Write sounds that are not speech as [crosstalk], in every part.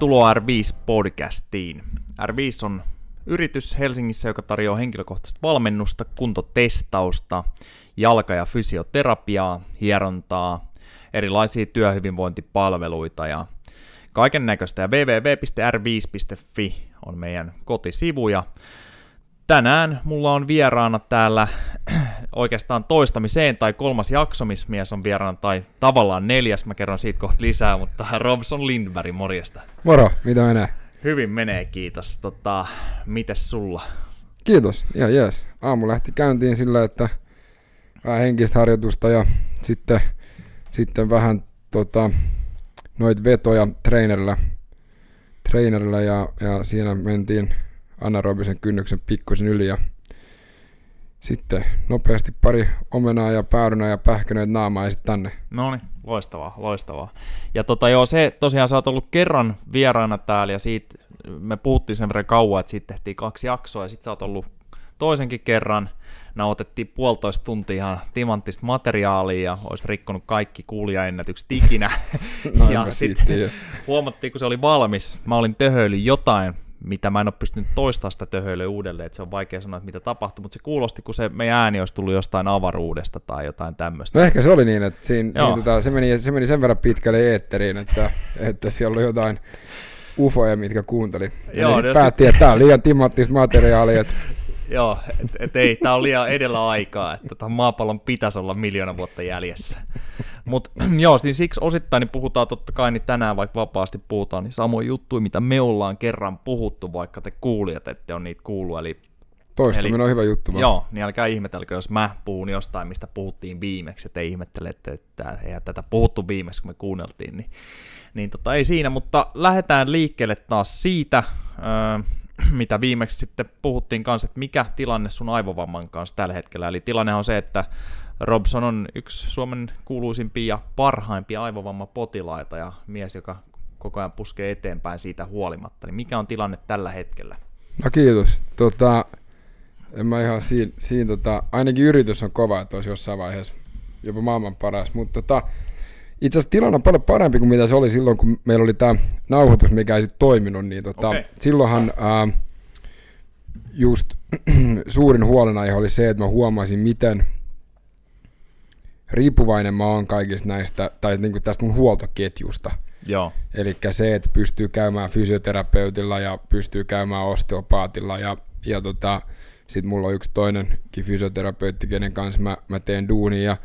Tervetuloa R5-podcastiin. R5 on yritys Helsingissä, joka tarjoaa henkilökohtaista valmennusta, kuntotestausta, jalka- ja fysioterapiaa, hierontaa, erilaisia työhyvinvointipalveluita ja kaiken näköistä. Ja www.r5.fi on meidän kotisivu ja tänään mulla on vieraana täällä oikeastaan toistamiseen tai kolmas jakso, missä mies on vieraana, tai tavallaan neljäs, mä kerron siitä kohta lisää, mutta Robson Lindberg, morjesta. Moro, mitä menee? Hyvin menee, kiitos. Tota, mites sulla? Kiitos, ihan jees. Aamu lähti käyntiin sillä, että vähän henkistä harjoitusta ja sitten, sitten vähän tota, noit vetoja trainerilla, trainerilla ja, ja siinä mentiin anaerobisen kynnyksen pikkusen yli ja sitten nopeasti pari omenaa ja päärynää ja pähkänöitä naamaa ja sitten tänne. No niin, loistavaa, loistavaa. Ja tota joo, se tosiaan sä oot ollut kerran vieraana täällä ja siitä me puhuttiin sen verran kauan, että siitä tehtiin kaksi jaksoa ja sitten sä oot ollut toisenkin kerran. Nautettiin puolitoista tuntia ihan timanttista materiaalia ja olisi rikkonut kaikki kuulijaennätykset ikinä. [laughs] No, ja sitten huomattiin, kun se oli valmis, mä olin töhöily jotain mitä mä en ole pystynyt toistamaan sitä töhöilyä uudelleen, että se on vaikea sanoa, että mitä tapahtui, mutta se kuulosti, kun se meidän ääni olisi tullut jostain avaruudesta tai jotain tämmöistä. No ehkä se oli niin, että siinä, siinä tota, se, meni, se meni sen verran pitkälle eetteriin, että, että siellä oli jotain ufoja, mitkä kuunteli. Ja Joo, ne päätti, että tämä on liian timattista materiaalia. Että... [laughs] Joo, että et ei, tämä on liian edellä aikaa, että tämän maapallon pitäisi olla miljoona vuotta jäljessä. Mutta [clears throat] joo, niin siksi osittain niin puhutaan totta kai niin tänään, vaikka vapaasti puhutaan, niin samoin juttuja, mitä me ollaan kerran puhuttu, vaikka te kuulijat ette ole niitä kuullut. Eli Toistaminen eli, on hyvä juttu. Vaan. Joo, niin älkää ihmetelkö, jos mä puhun jostain, mistä puhuttiin viimeksi, että ei ihmettelette, että eihän tätä puhuttu viimeksi, kun me kuunneltiin, niin, niin tota, ei siinä, mutta lähdetään liikkeelle taas siitä, öö, [clears throat] mitä viimeksi sitten puhuttiin kanssa, että mikä tilanne sun aivovamman kanssa tällä hetkellä. Eli tilanne on se, että Robson on yksi Suomen kuuluisimpia ja parhaimpia aivovammapotilaita ja mies, joka koko ajan puskee eteenpäin siitä huolimatta. Niin mikä on tilanne tällä hetkellä? No kiitos. Tota, en mä ihan siinä, siinä tota, ainakin yritys on kova, että olisi jossain vaiheessa jopa maailman paras, mutta tota, itse asiassa tilanne on paljon parempi kuin mitä se oli silloin, kun meillä oli tämä nauhoitus, mikä ei sitten toiminut, niin tota, okay. silloinhan ää, just [clears throat] suurin huolenaihe oli se, että mä huomasin, miten riippuvainen mä oon kaikista näistä, tai niin kuin tästä mun huoltoketjusta. Joo. Eli se, että pystyy käymään fysioterapeutilla ja pystyy käymään osteopaatilla ja, ja tota, sitten mulla on yksi toinenkin fysioterapeutti, kenen kanssa mä, mä teen duunia ja,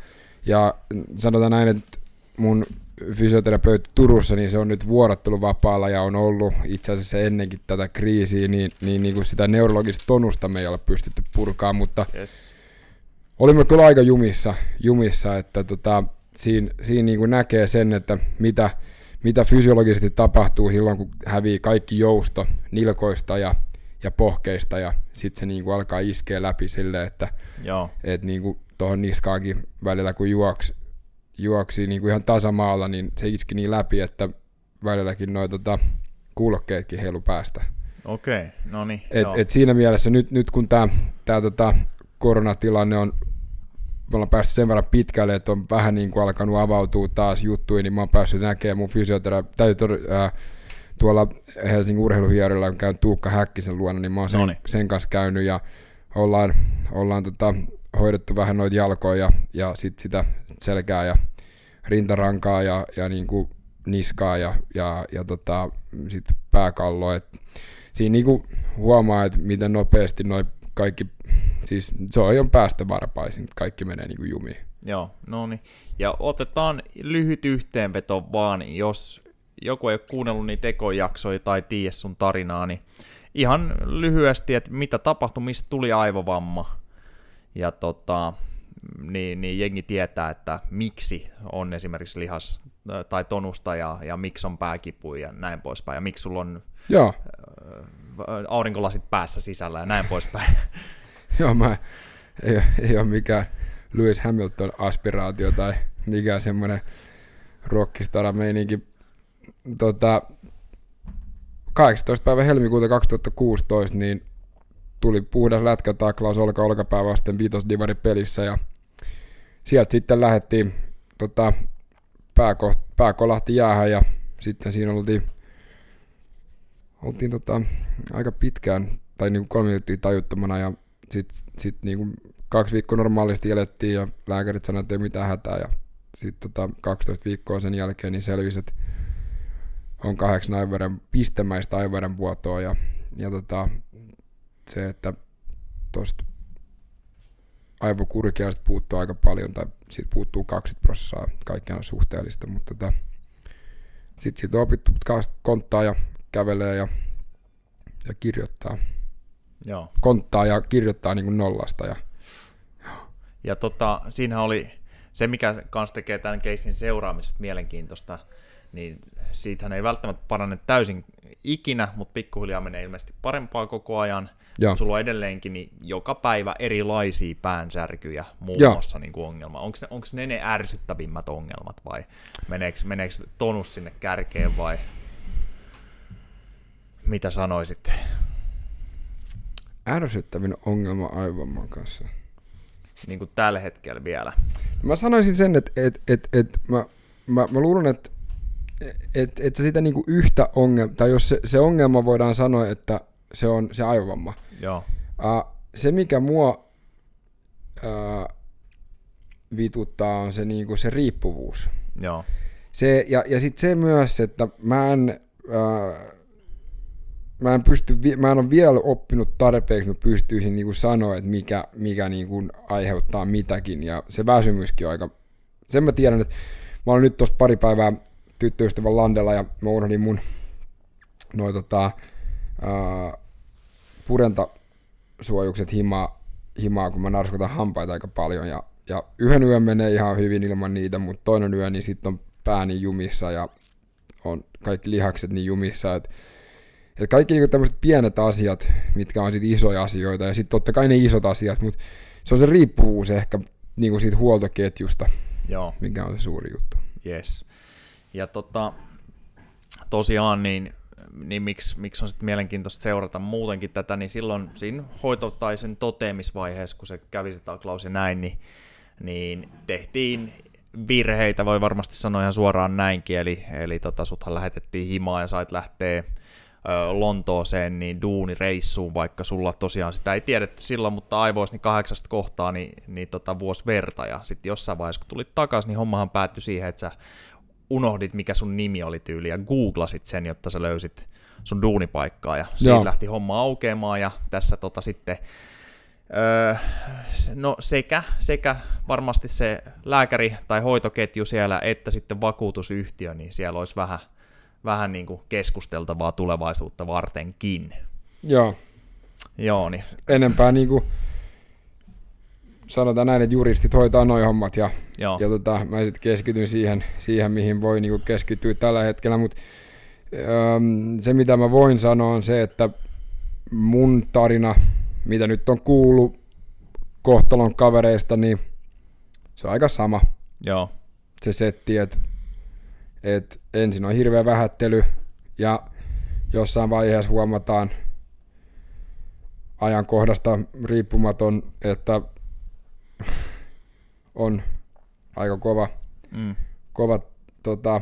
ja sanotaan näin, että mun fysioterapeutti Turussa, niin se on nyt vuorotteluvapaalla ja on ollut itse asiassa ennenkin tätä kriisiä, niin, niin, niin kuin sitä neurologista tonusta me ei ole pystytty purkaa, mutta yes olimme kyllä aika jumissa, jumissa että tota, siinä, siinä niin kuin näkee sen, että mitä, mitä fysiologisesti tapahtuu silloin, kun hävii kaikki jousto nilkoista ja, ja pohkeista ja sitten se niin kuin alkaa iskeä läpi silleen, että Joo. et niin kuin tuohon niskaankin välillä kun juoksi, juoksi niin kuin ihan tasamaalla, niin se iski niin läpi, että välilläkin noin tota, kuulokkeetkin heilu päästä. Okei, okay, no niin. Et, et siinä mielessä nyt, nyt kun tämä tota, koronatilanne on, me ollaan päässyt sen verran pitkälle, että on vähän niin kuin alkanut avautua taas juttuja, niin mä oon päässyt näkemään mun äh, tuolla Helsingin urheiluhierillä, kun käyn Tuukka Häkkisen luona, niin mä oon sen, sen kanssa käynyt ja ollaan, ollaan tota, hoidettu vähän noita jalkoja ja, ja sit sitä selkää ja rintarankaa ja, ja niin kuin niskaa ja, ja, ja tota, sit pääkalloa. Et siinä niin kuin huomaa, että miten nopeasti noin kaikki, siis se on ihan päästä varpaisin, kaikki menee niin kuin jumiin. Joo, no niin. Ja otetaan lyhyt yhteenveto vaan, jos joku ei ole kuunnellut niitä tekojaksoja tai tiedä sun tarinaa, niin ihan lyhyesti, että mitä tapahtui, mistä tuli aivovamma. Ja tota, niin, niin jengi tietää, että miksi on esimerkiksi lihas tai tonusta ja, ja miksi on pääkipu ja näin poispäin. Ja miksi sulla on Joo aurinkolasit päässä sisällä ja näin poispäin. [laughs] Joo, mä, ei, ei ole mikään Lewis Hamilton aspiraatio tai mikään semmoinen rockistara meininki. Tota, 18. päivä helmikuuta 2016 niin tuli puhdas lätkätaklaus olka olkapää vasten viitosdivari pelissä ja sieltä sitten lähdettiin tota, pää, pää jäähän ja sitten siinä oltiin oltiin tota, aika pitkään, tai niinku kolme minuuttia tajuttomana, ja sitten sit niinku kaksi viikkoa normaalisti elettiin, ja lääkärit sanoivat, että ei mitään hätää, ja sitten tota, 12 viikkoa sen jälkeen niin selvisi, että on kahdeksan aivoiden, pistemäistä aivoiden vuotoa, ja, ja tota, se, että tuosta aivokurkiasta puuttuu aika paljon, tai siitä puuttuu 20 prosenttia, kaikkiaan suhteellista, mutta tota, sitten siitä on opittu konttaa ja kävelee ja, ja kirjoittaa. Joo. Konttaa ja kirjoittaa niin kuin nollasta. Ja, ja tota, siinä oli se, mikä kans tekee tämän keissin seuraamisesta mielenkiintoista, niin siitähän ei välttämättä parane täysin ikinä, mutta pikkuhiljaa menee ilmeisesti parempaa koko ajan. Joo. Sulla on edelleenkin niin joka päivä erilaisia päänsärkyjä muun Joo. muassa niin ongelma. Onko ne, onko ne ne ärsyttävimmät ongelmat vai meneekö, meneekö tonus sinne kärkeen vai mitä sanoisit? Ärsyttävin ongelma aivomman kanssa. Niin kuin tällä hetkellä vielä. Mä sanoisin sen, että et, et, et, mä, mä, mä luulen, että et, et sä sitä niinku yhtä ongelmaa, tai jos se, se ongelma voidaan sanoa, että se on se aivovamma. Joo. Uh, se, mikä mua uh, vituttaa, on se, niinku, se riippuvuus. Joo. Se, ja ja sitten se myös, että mä en, uh, mä en, pysty, mä en ole vielä oppinut tarpeeksi, mä pystyisin niinku sanoa, että mikä, mikä niinku aiheuttaa mitäkin, ja se väsymyskin on aika, sen mä tiedän, että mä olen nyt tuossa pari päivää tyttöystävän landella, ja mä unohdin mun noin tota, uh, purentasuojukset himaa, himaa, kun mä narskutan hampaita aika paljon, ja, ja yhden yön menee ihan hyvin ilman niitä, mutta toinen yö, niin sitten on pääni jumissa, ja on kaikki lihakset niin jumissa, että et kaikki niinku tämmöiset pienet asiat, mitkä on sitten isoja asioita, ja sitten totta kai ne isot asiat, mutta se on se riippuvuus ehkä niinku siitä huoltoketjusta, Joo. mikä on se suuri juttu. Yes. Ja tota, tosiaan niin, niin miksi, miksi on sitten mielenkiintoista seurata muutenkin tätä, niin silloin siinä hoito- tai sen toteamisvaiheessa, kun se kävi se taklaus ja näin, niin, niin tehtiin virheitä, voi varmasti sanoa ihan suoraan näinkin, eli, eli tota, suthan lähetettiin himaan ja sait lähteä Lontooseen niin duunireissuun, vaikka sulla tosiaan sitä ei tiedetty silloin, mutta aivoisi niin kahdeksasta kohtaa niin, niin tota vuosi verta, ja sitten jossain vaiheessa, kun tulit takaisin, niin hommahan päättyi siihen, että sä unohdit, mikä sun nimi oli tyyli, ja googlasit sen, jotta sä löysit sun duunipaikkaa, ja siitä Joo. lähti homma aukeamaan, ja tässä tota sitten Öö, no sekä, sekä varmasti se lääkäri tai hoitoketju siellä, että sitten vakuutusyhtiö, niin siellä olisi vähän, vähän niin kuin keskusteltavaa tulevaisuutta vartenkin. Joo. Joo, niin. Enempää niin kuin sanotaan näin, että juristit hoitaa noin hommat ja, Joo. ja tota, mä sitten keskityn siihen, siihen mihin voi niin keskittyä tällä hetkellä, mutta se mitä mä voin sanoa on se, että mun tarina, mitä nyt on kuullut kohtalon kavereista, niin se on aika sama. Joo. Se setti, että et ensin on hirveä vähättely ja jossain vaiheessa huomataan ajankohdasta riippumaton, että on aika kova, mm. kova tota,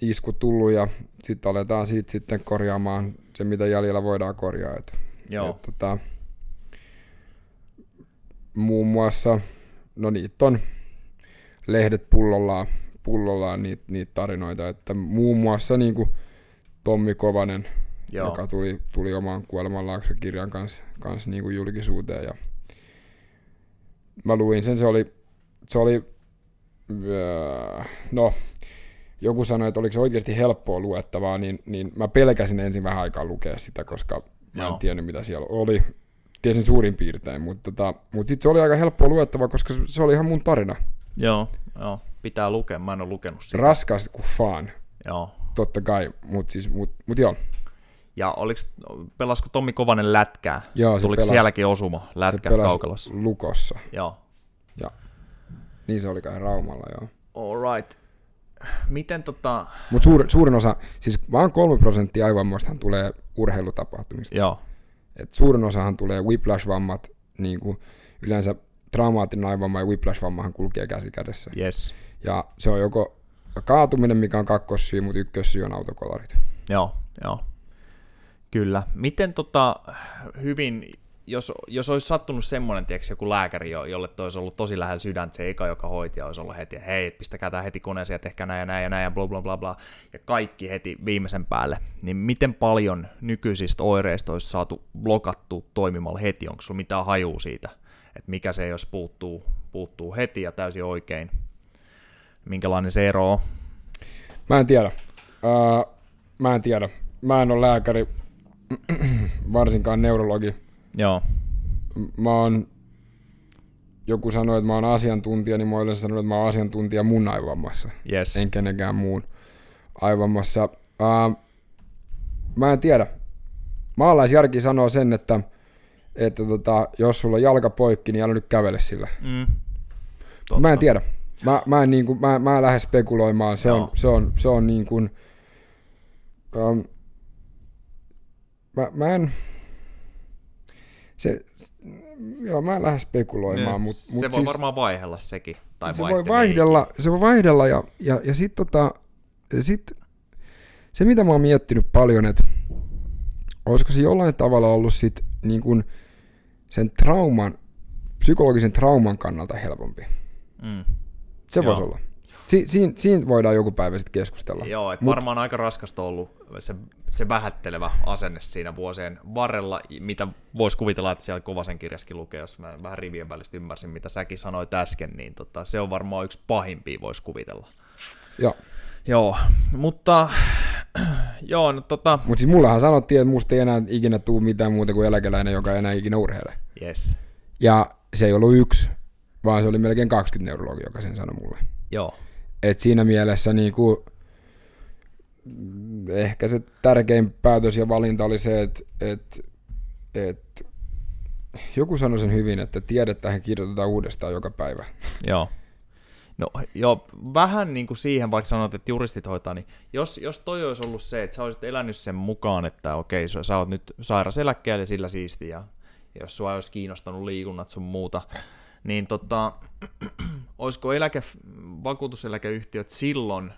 isku tullut ja sitten aletaan siitä sitten korjaamaan se, mitä jäljellä voidaan korjaa. Et, Joo. Et, tota, muun muassa, no niitä on lehdet pullollaan, pullollaan niitä, niitä tarinoita, että muun muassa niin kuin Tommi Kovanen, Joo. joka tuli, tuli oman kuolemanlaakso-kirjan kanssa, kanssa niin kuin julkisuuteen ja mä luin sen, se oli, se oli öö, no, joku sanoi, että oliko se oikeasti helppoa luettavaa, niin, niin mä pelkäsin ensin vähän aikaa lukea sitä, koska mä en Joo. tiennyt, mitä siellä oli. Tiesin suurin piirtein, mutta, tota, mutta sitten se oli aika helppoa luettavaa, koska se oli ihan mun tarina. Joo, joo. pitää lukea, mä en ole lukenut sitä. Raskas kuin fan. Joo. Totta kai, mutta siis, mut, mut joo. Ja oliks, pelasko Tommi Kovanen lätkää? Joo, se Tuliko pelasi, sielläkin osuma lätkä se kaukalossa? Lukossa. Joo. Ja. Niin se oli kai Raumalla, joo. All right. Miten tota... Mut suur, suurin osa, siis vaan kolme prosenttia aivovammoistahan tulee urheilutapahtumista. Joo. Et suurin osahan tulee whiplash-vammat, niin kuin yleensä traumaattinen aivovamma ja whiplash-vammahan kulkee käsi kädessä. Yes. Ja se on joko kaatuminen, mikä on kakkossyy, mutta ykkössyy on autokolarit. Joo, joo. Kyllä. Miten tota, hyvin, jos, jos olisi sattunut semmoinen, tiedätkö, joku lääkäri, jolle toi olisi ollut tosi lähellä sydäntä, se eka, joka hoiti, olisi ollut heti, hei, pistäkää tämä heti koneeseen ja tehkää näin ja näin ja näin ja bla bla bla bla, ja kaikki heti viimeisen päälle, niin miten paljon nykyisistä oireista olisi saatu blokattua toimimalla heti? Onko sulla mitään hajuu siitä, että mikä se, jos puuttuu, puuttuu heti ja täysin oikein? Minkälainen se ero on? Mä en tiedä. Uh, mä en tiedä. Mä en ole lääkäri, varsinkaan neurologi. Joo. Mä oon, joku sanoi, että mä oon asiantuntija, niin mä olen sanonut, että mä oon asiantuntija mun aivommassa. Yes. En kenenkään muun aivommassa. Uh, mä en tiedä. Maalaisjärki sanoo sen, että, että tota, jos sulla on jalka poikki, niin älä nyt kävele sillä. Mm. Mä en tiedä. Mä, mä, en, niin kuin, mä, mä en lähde spekuloimaan. Se on, se on, se on niin kuin, um, mä, mä en, se, joo, mä en lähde spekuloimaan. Mut, se mut voi siis, varmaan vaihella sekin. Tai se voi vaihdella, se voi vaihdella ja, ja, ja sitten tota, sit, se mitä mä oon miettinyt paljon, että olisiko se jollain tavalla ollut sit niin kuin sen trauman, psykologisen trauman kannalta helpompi. Mm. Se Joo. voisi olla. Si, siinä, siinä voidaan joku päivä sitten keskustella. Joo, että Mut- varmaan aika raskasta on ollut se, se vähättelevä asenne siinä vuosien varrella, mitä voisi kuvitella, että siellä Kovasen kirjaskin lukee, jos mä vähän rivien välistä ymmärsin, mitä säkin sanoit äsken, niin tota, se on varmaan yksi pahimpia, voisi kuvitella. Joo. Joo, mutta [clears throat] joo, no tota, Mutta siis mullahan sanottiin, että musta ei enää ikinä tuu mitään muuta kuin eläkeläinen, joka ei enää ikinä urheile. yes, Ja se ei ollut yksi, vaan se oli melkein 20 neurologi, joka sen sanoi mulle. joo, Et siinä mielessä niinku, mm, ehkä se tärkein päätös ja valinta oli se, että et, et, joku sanoi sen hyvin, että tiedettähän kirjoitetaan uudestaan joka päivä. joo. No joo, vähän niin kuin siihen, vaikka sanot, että juristit hoitaa, niin jos, jos toi olisi ollut se, että sä olisit elänyt sen mukaan, että okei, sä, sä oot nyt sairas eläkkeellä ja sillä siisti, ja, ja jos sua olisi kiinnostanut liikunnat sun muuta, niin tota, [clears throat] olisiko eläke, vakuutuseläkeyhtiöt silloin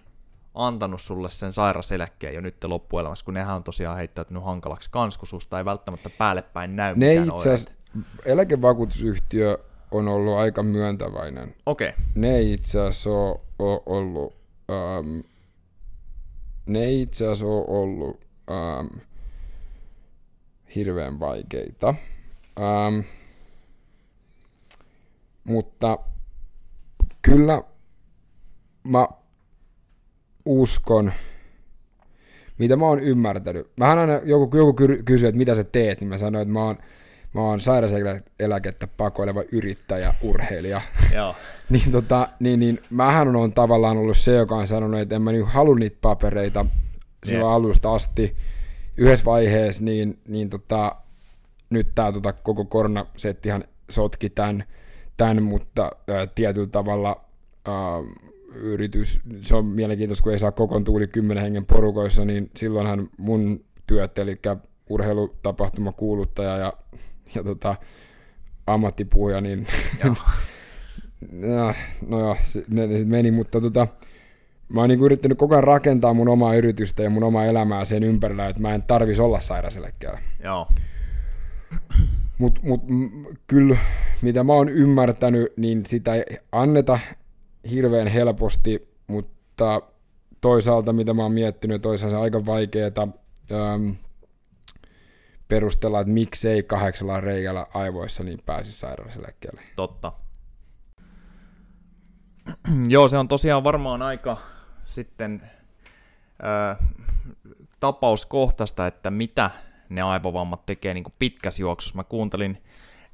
antanut sulle sen sairaseläkkeen jo nyt loppuelämässä, kun nehän on tosiaan heittäytynyt hankalaksi kans, kun susta ei välttämättä päälle päin näy Ne mitään itse asiassa, eläkevakuutusyhtiö on ollut aika myöntäväinen. Okei, okay. Ne ei itse asiassa ole, ole ollut, ähm, ne ei itse asiassa ole ollut ähm, hirveän vaikeita. Ähm, mutta kyllä mä uskon, mitä mä oon ymmärtänyt. Mähän aina joku, joku ky- kysyy, että mitä sä teet, niin mä sanoin, että mä oon, mä oon sairauseläkettä pakoileva yrittäjä, urheilija. joo, [laughs] niin, tota, niin, niin mähän on tavallaan ollut se, joka on sanonut, että en mä nyt halua niitä papereita silloin Jep. alusta asti. Yhdessä vaiheessa niin, niin tota, nyt tämä tota, koko koronasettihan sotki tämän, tämän mutta ää, tietyllä tavalla ää, yritys, se on mielenkiintoista, kun ei saa kokoontua yli 10 hengen porukoissa, niin silloinhan mun työt, eli urheilutapahtuma kuuluttaja ja, ja tota, ammattipuhuja, niin [laughs] no joo, ne, ne sit meni, mutta tota, mä oon niinku yrittänyt koko ajan rakentaa mun omaa yritystä ja mun omaa elämää sen ympärillä, että mä en tarvis olla sairauseläkkeellä. joo. Mutta mut, kyllä, mitä mä oon ymmärtänyt, niin sitä ei anneta hirveän helposti, mutta toisaalta mitä mä oon miettinyt, toisaalta se aika vaikeeta ähm, perustella, että miksei kahdeksalla reikällä aivoissa niin pääsi sairauseläkkeelle. Totta. [clears throat] Joo, se on tosiaan varmaan aika sitten ö, tapauskohtaista, että mitä ne aivovammat tekee niin pitkässä juoksussa. Mä kuuntelin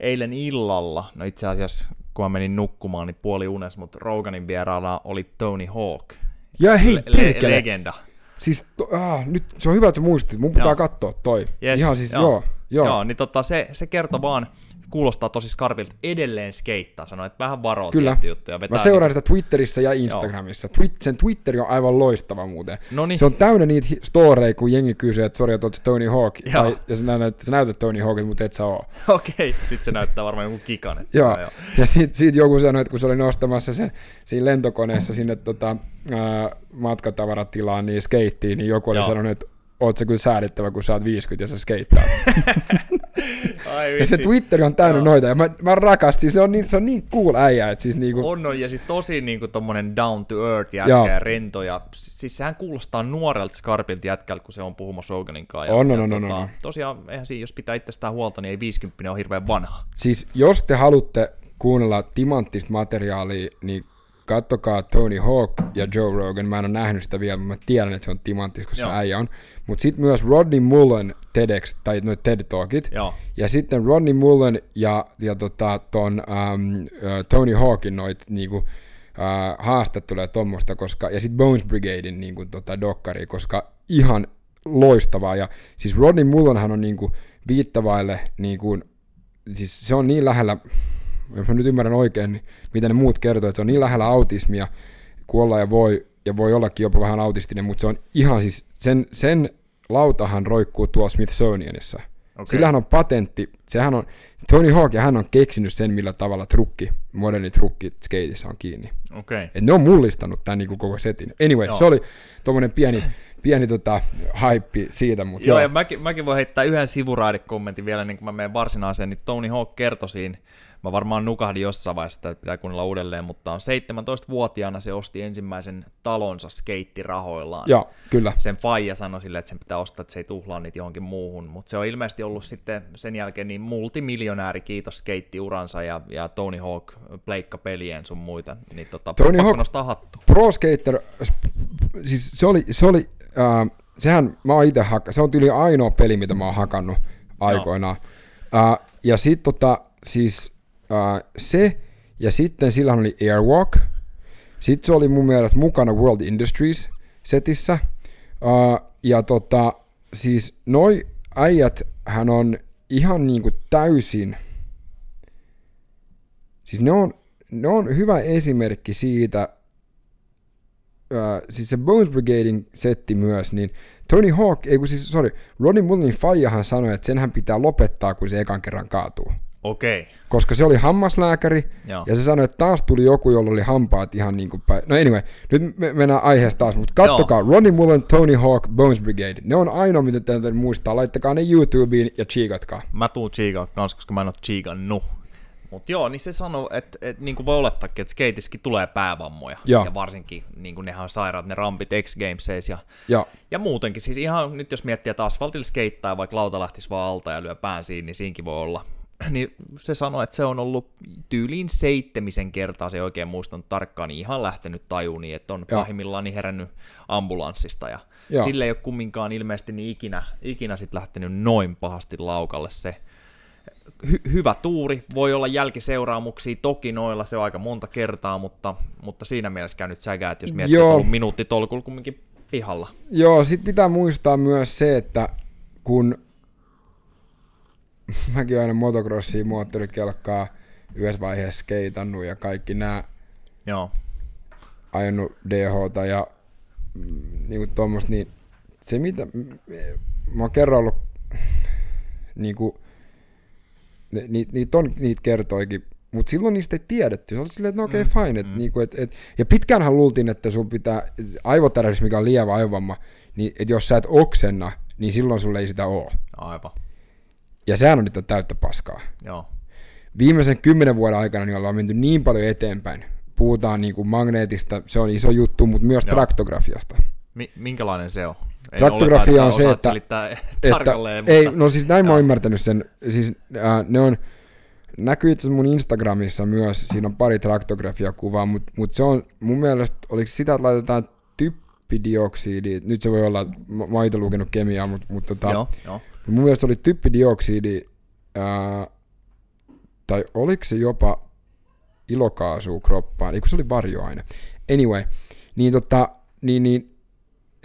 eilen illalla, no itse asiassa kun mä menin nukkumaan, niin puoli unes, mutta Roganin vieraana oli Tony Hawk. Ja hei, Le- legenda. Siis to, ah, nyt se on hyvä, että sä muistit. Mun pitää Joo. katsoa toi. Yes, Ihan siis, joo. joo. Joo, Joo, joo. joo niin tota, se, se kertoo vaan, kuulostaa tosi skarvilta, edelleen skeittaa, sanoi, että vähän varoa Kyllä. juttuja. Mä seuraan sitä Twitterissä ja Instagramissa. Twit, sen Twitteri on aivan loistava muuten. No niin, Se on täynnä niitä storeja, kun jengi kysyy, että sori, että Tony Hawk. Joo. Tai, ja sä näytät, sä näytät Tony Hawkilta, mutta et sä oo. okei, sitten se näyttää varmaan joku kikanen. Joo. Ja sit, sit joku sanoi, että kun se oli nostamassa sen siinä lentokoneessa sinne tota, ää, matkatavaratilaan niin skeittiin, niin joku oli Joo. sanonut, että oot sä kyllä säädettävä, kun sä oot 50 ja sä skeittaat. [laughs] Ai ja se Twitteri on täynnä Joo. noita, ja mä, mä rakastin, se on niin, se on niin cool äijä, että siis niinku, On, on, ja sit tosi niinku tommonen down to earth jätkä ja rento, ja siis sehän kuulostaa nuorelta skarpilta jätkältä, kun se on puhumassa Roganin kanssa. Ja, On, on, ja on, on, tota, on. Tosiaan, eihän siinä, jos pitää itsestään huolta, niin ei 50 ole hirveän vanha. siis jos te haluatte kuunnella timanttista materiaalia, niin kattokaa Tony Hawk ja Joe Rogan. Mä en ole nähnyt sitä vielä, mutta mä tiedän, että se on timanttis, kun se Joo. äijä on. Mutta sitten myös Rodney Mullen TEDx, tai no TED Talkit. Joo. Ja sitten Rodney Mullen ja, ja tota, ton äh, Tony Hawkin noit niinku, äh, haastatteluja tuommoista, koska, ja sitten Bones Brigadein niinku, tota, dokkari, koska ihan loistavaa. Ja siis Rodney Mullenhan on niinku, viittavaille, niinku, siis se on niin lähellä, jos mä nyt ymmärrän oikein, niin mitä ne muut kertoo, että se on niin lähellä autismia, kuolla ja voi, ja voi ollakin jopa vähän autistinen, mutta se on ihan siis, sen, sen lautahan roikkuu tuolla Smithsonianissa. Okay. Sillähän on patentti, sehän on, Tony Hawk ja hän on keksinyt sen, millä tavalla trukki, moderni trukki skateissa on kiinni. Okay. Et ne on mullistanut tämän niin koko setin. Anyway, Joo. se oli tuommoinen pieni, pieni tota, hype siitä, mutta Joo, joo. ja mäkin, mäkin voin heittää yhden sivuraidekommentin vielä, niin kuin mä menen varsinaiseen, niin Tony Hawk kertoi siinä, mä varmaan nukahdin jossain vaiheessa, että pitää kuunnella uudelleen, mutta on 17-vuotiaana se osti ensimmäisen talonsa skeittirahoillaan. Joo, kyllä. Sen faija sanoi sille, että sen pitää ostaa, että se ei tuhlaa niitä johonkin muuhun, mutta se on ilmeisesti ollut sitten sen jälkeen niin multimiljonääri, kiitos skeittiuransa ja, ja Tony Hawk pleikkapelien sun muita, niin tota, Tony Hawk- nostaa hattu. Pro Skater, siis se oli, se oli äh, sehän mä oon itse hakka, se on tyyli ainoa peli, mitä mä oon hakannut aikoinaan. Äh, ja sit tota, siis äh, se, ja sitten sillä oli Airwalk, sitten se oli mun mielestä mukana World Industries setissä, äh, ja tota, siis noi äijät, hän on ihan niinku täysin, siis ne on, ne on hyvä esimerkki siitä, äh, siis se Bones Brigadein setti myös, niin Tony Hawk, ei kun siis, sorry, Ronnie Mullenin faijahan sanoi, että senhän pitää lopettaa, kun se ekan kerran kaatuu. Okei. Koska se oli hammaslääkäri, Joo. ja se sanoi, että taas tuli joku, jolla oli hampaat ihan niin kuin päin. No anyway, nyt me mennään aiheesta taas, mutta kattokaa, Ronnie Mullen, Tony Hawk, Bones Brigade. Ne on ainoa, mitä täytyy muistaa. Laittakaa ne YouTubeen ja chiikatkaa. Mä tuun chiigaa kanssa, koska mä en oo chiigannut. Mut joo, niin se sanoo, että, että niin kuin voi olettaakin, että skeitissäkin tulee päävammoja. Joo. Ja varsinkin, niin kuin nehän on sairaat ne rampit X Gameseissa ja, Ja ja muutenkin. Siis ihan nyt jos miettii, että asfaltilla skeittaa, vaikka lauta lähtisi vaan alta ja lyö pään siinä, niin siinkin voi olla. [clears throat] Niin se sanoi, että se on ollut tyyliin seitsemisen kertaa, se ei oikein muistanut tarkkaan, niin ihan lähtenyt tajuun, niin että on Joo. pahimmillaan niin herännyt ambulanssista. Ja Joo. sille ei ole kumminkaan ilmeisesti niin ikinä, ikinä sit lähtenyt noin pahasti laukalle se hy- hyvä tuuri, voi olla jälkiseuraamuksia, toki noilla se on aika monta kertaa, mutta, mutta siinä mielessä käy nyt sägää, että jos miettii, Joo. että on ollut minuutti tolkulla kumminkin pihalla. Joo, sit pitää muistaa myös se, että kun [laughs] mäkin aina motocrossia, moottorikelkkaa yhdessä vaiheessa skeitannut ja kaikki nämä Joo, ajanut DH ja mm, niinku tuommoista, niin se mitä, mm, mä oon kerran ollut niinku, ne- ni, niitä on, niitä kertoikin, mutta silloin niistä ei tiedetty. Se oli silleen, että no okei, okay, Mm, fine. Et, niinku, et, et, ja pitkäänhän luultiin, että sun pitää, aivotärähdys, mikä on lievä aivovamma, niin että jos sä et oksenna, niin silloin sulle ei sitä ole. aivan. Ja sehän on nyt on täyttä paskaa. Joo, Viimeisen kymmenen vuoden aikana niin ollaan menty niin paljon eteenpäin. Puhutaan niin kuin magneetista, se on iso juttu, mutta myös Joo. traktografiasta. Mi- minkälainen se on? En Traktografia on se, että- [laughs] Että, tarkalleen, ei, mutta... no siis näin mä oon Joo. ymmärtänyt sen. Siis äh, ne on, näkyy itse mun Instagramissa myös, siinä on pari traktografiakuvaa, mutta mut se on mun mielestä, oliko sitä, että laitetaan typpidioksidi, nyt se voi olla, mä, mä oon itse lukenut kemiaa, mutta mut tota, Joo, joo. Mun mielestä oli typpidioksidi, ää, tai oliko se jopa ilokaasua kroppaan, ei kun se oli varjoaine. Anyway, niin tota, niin, niin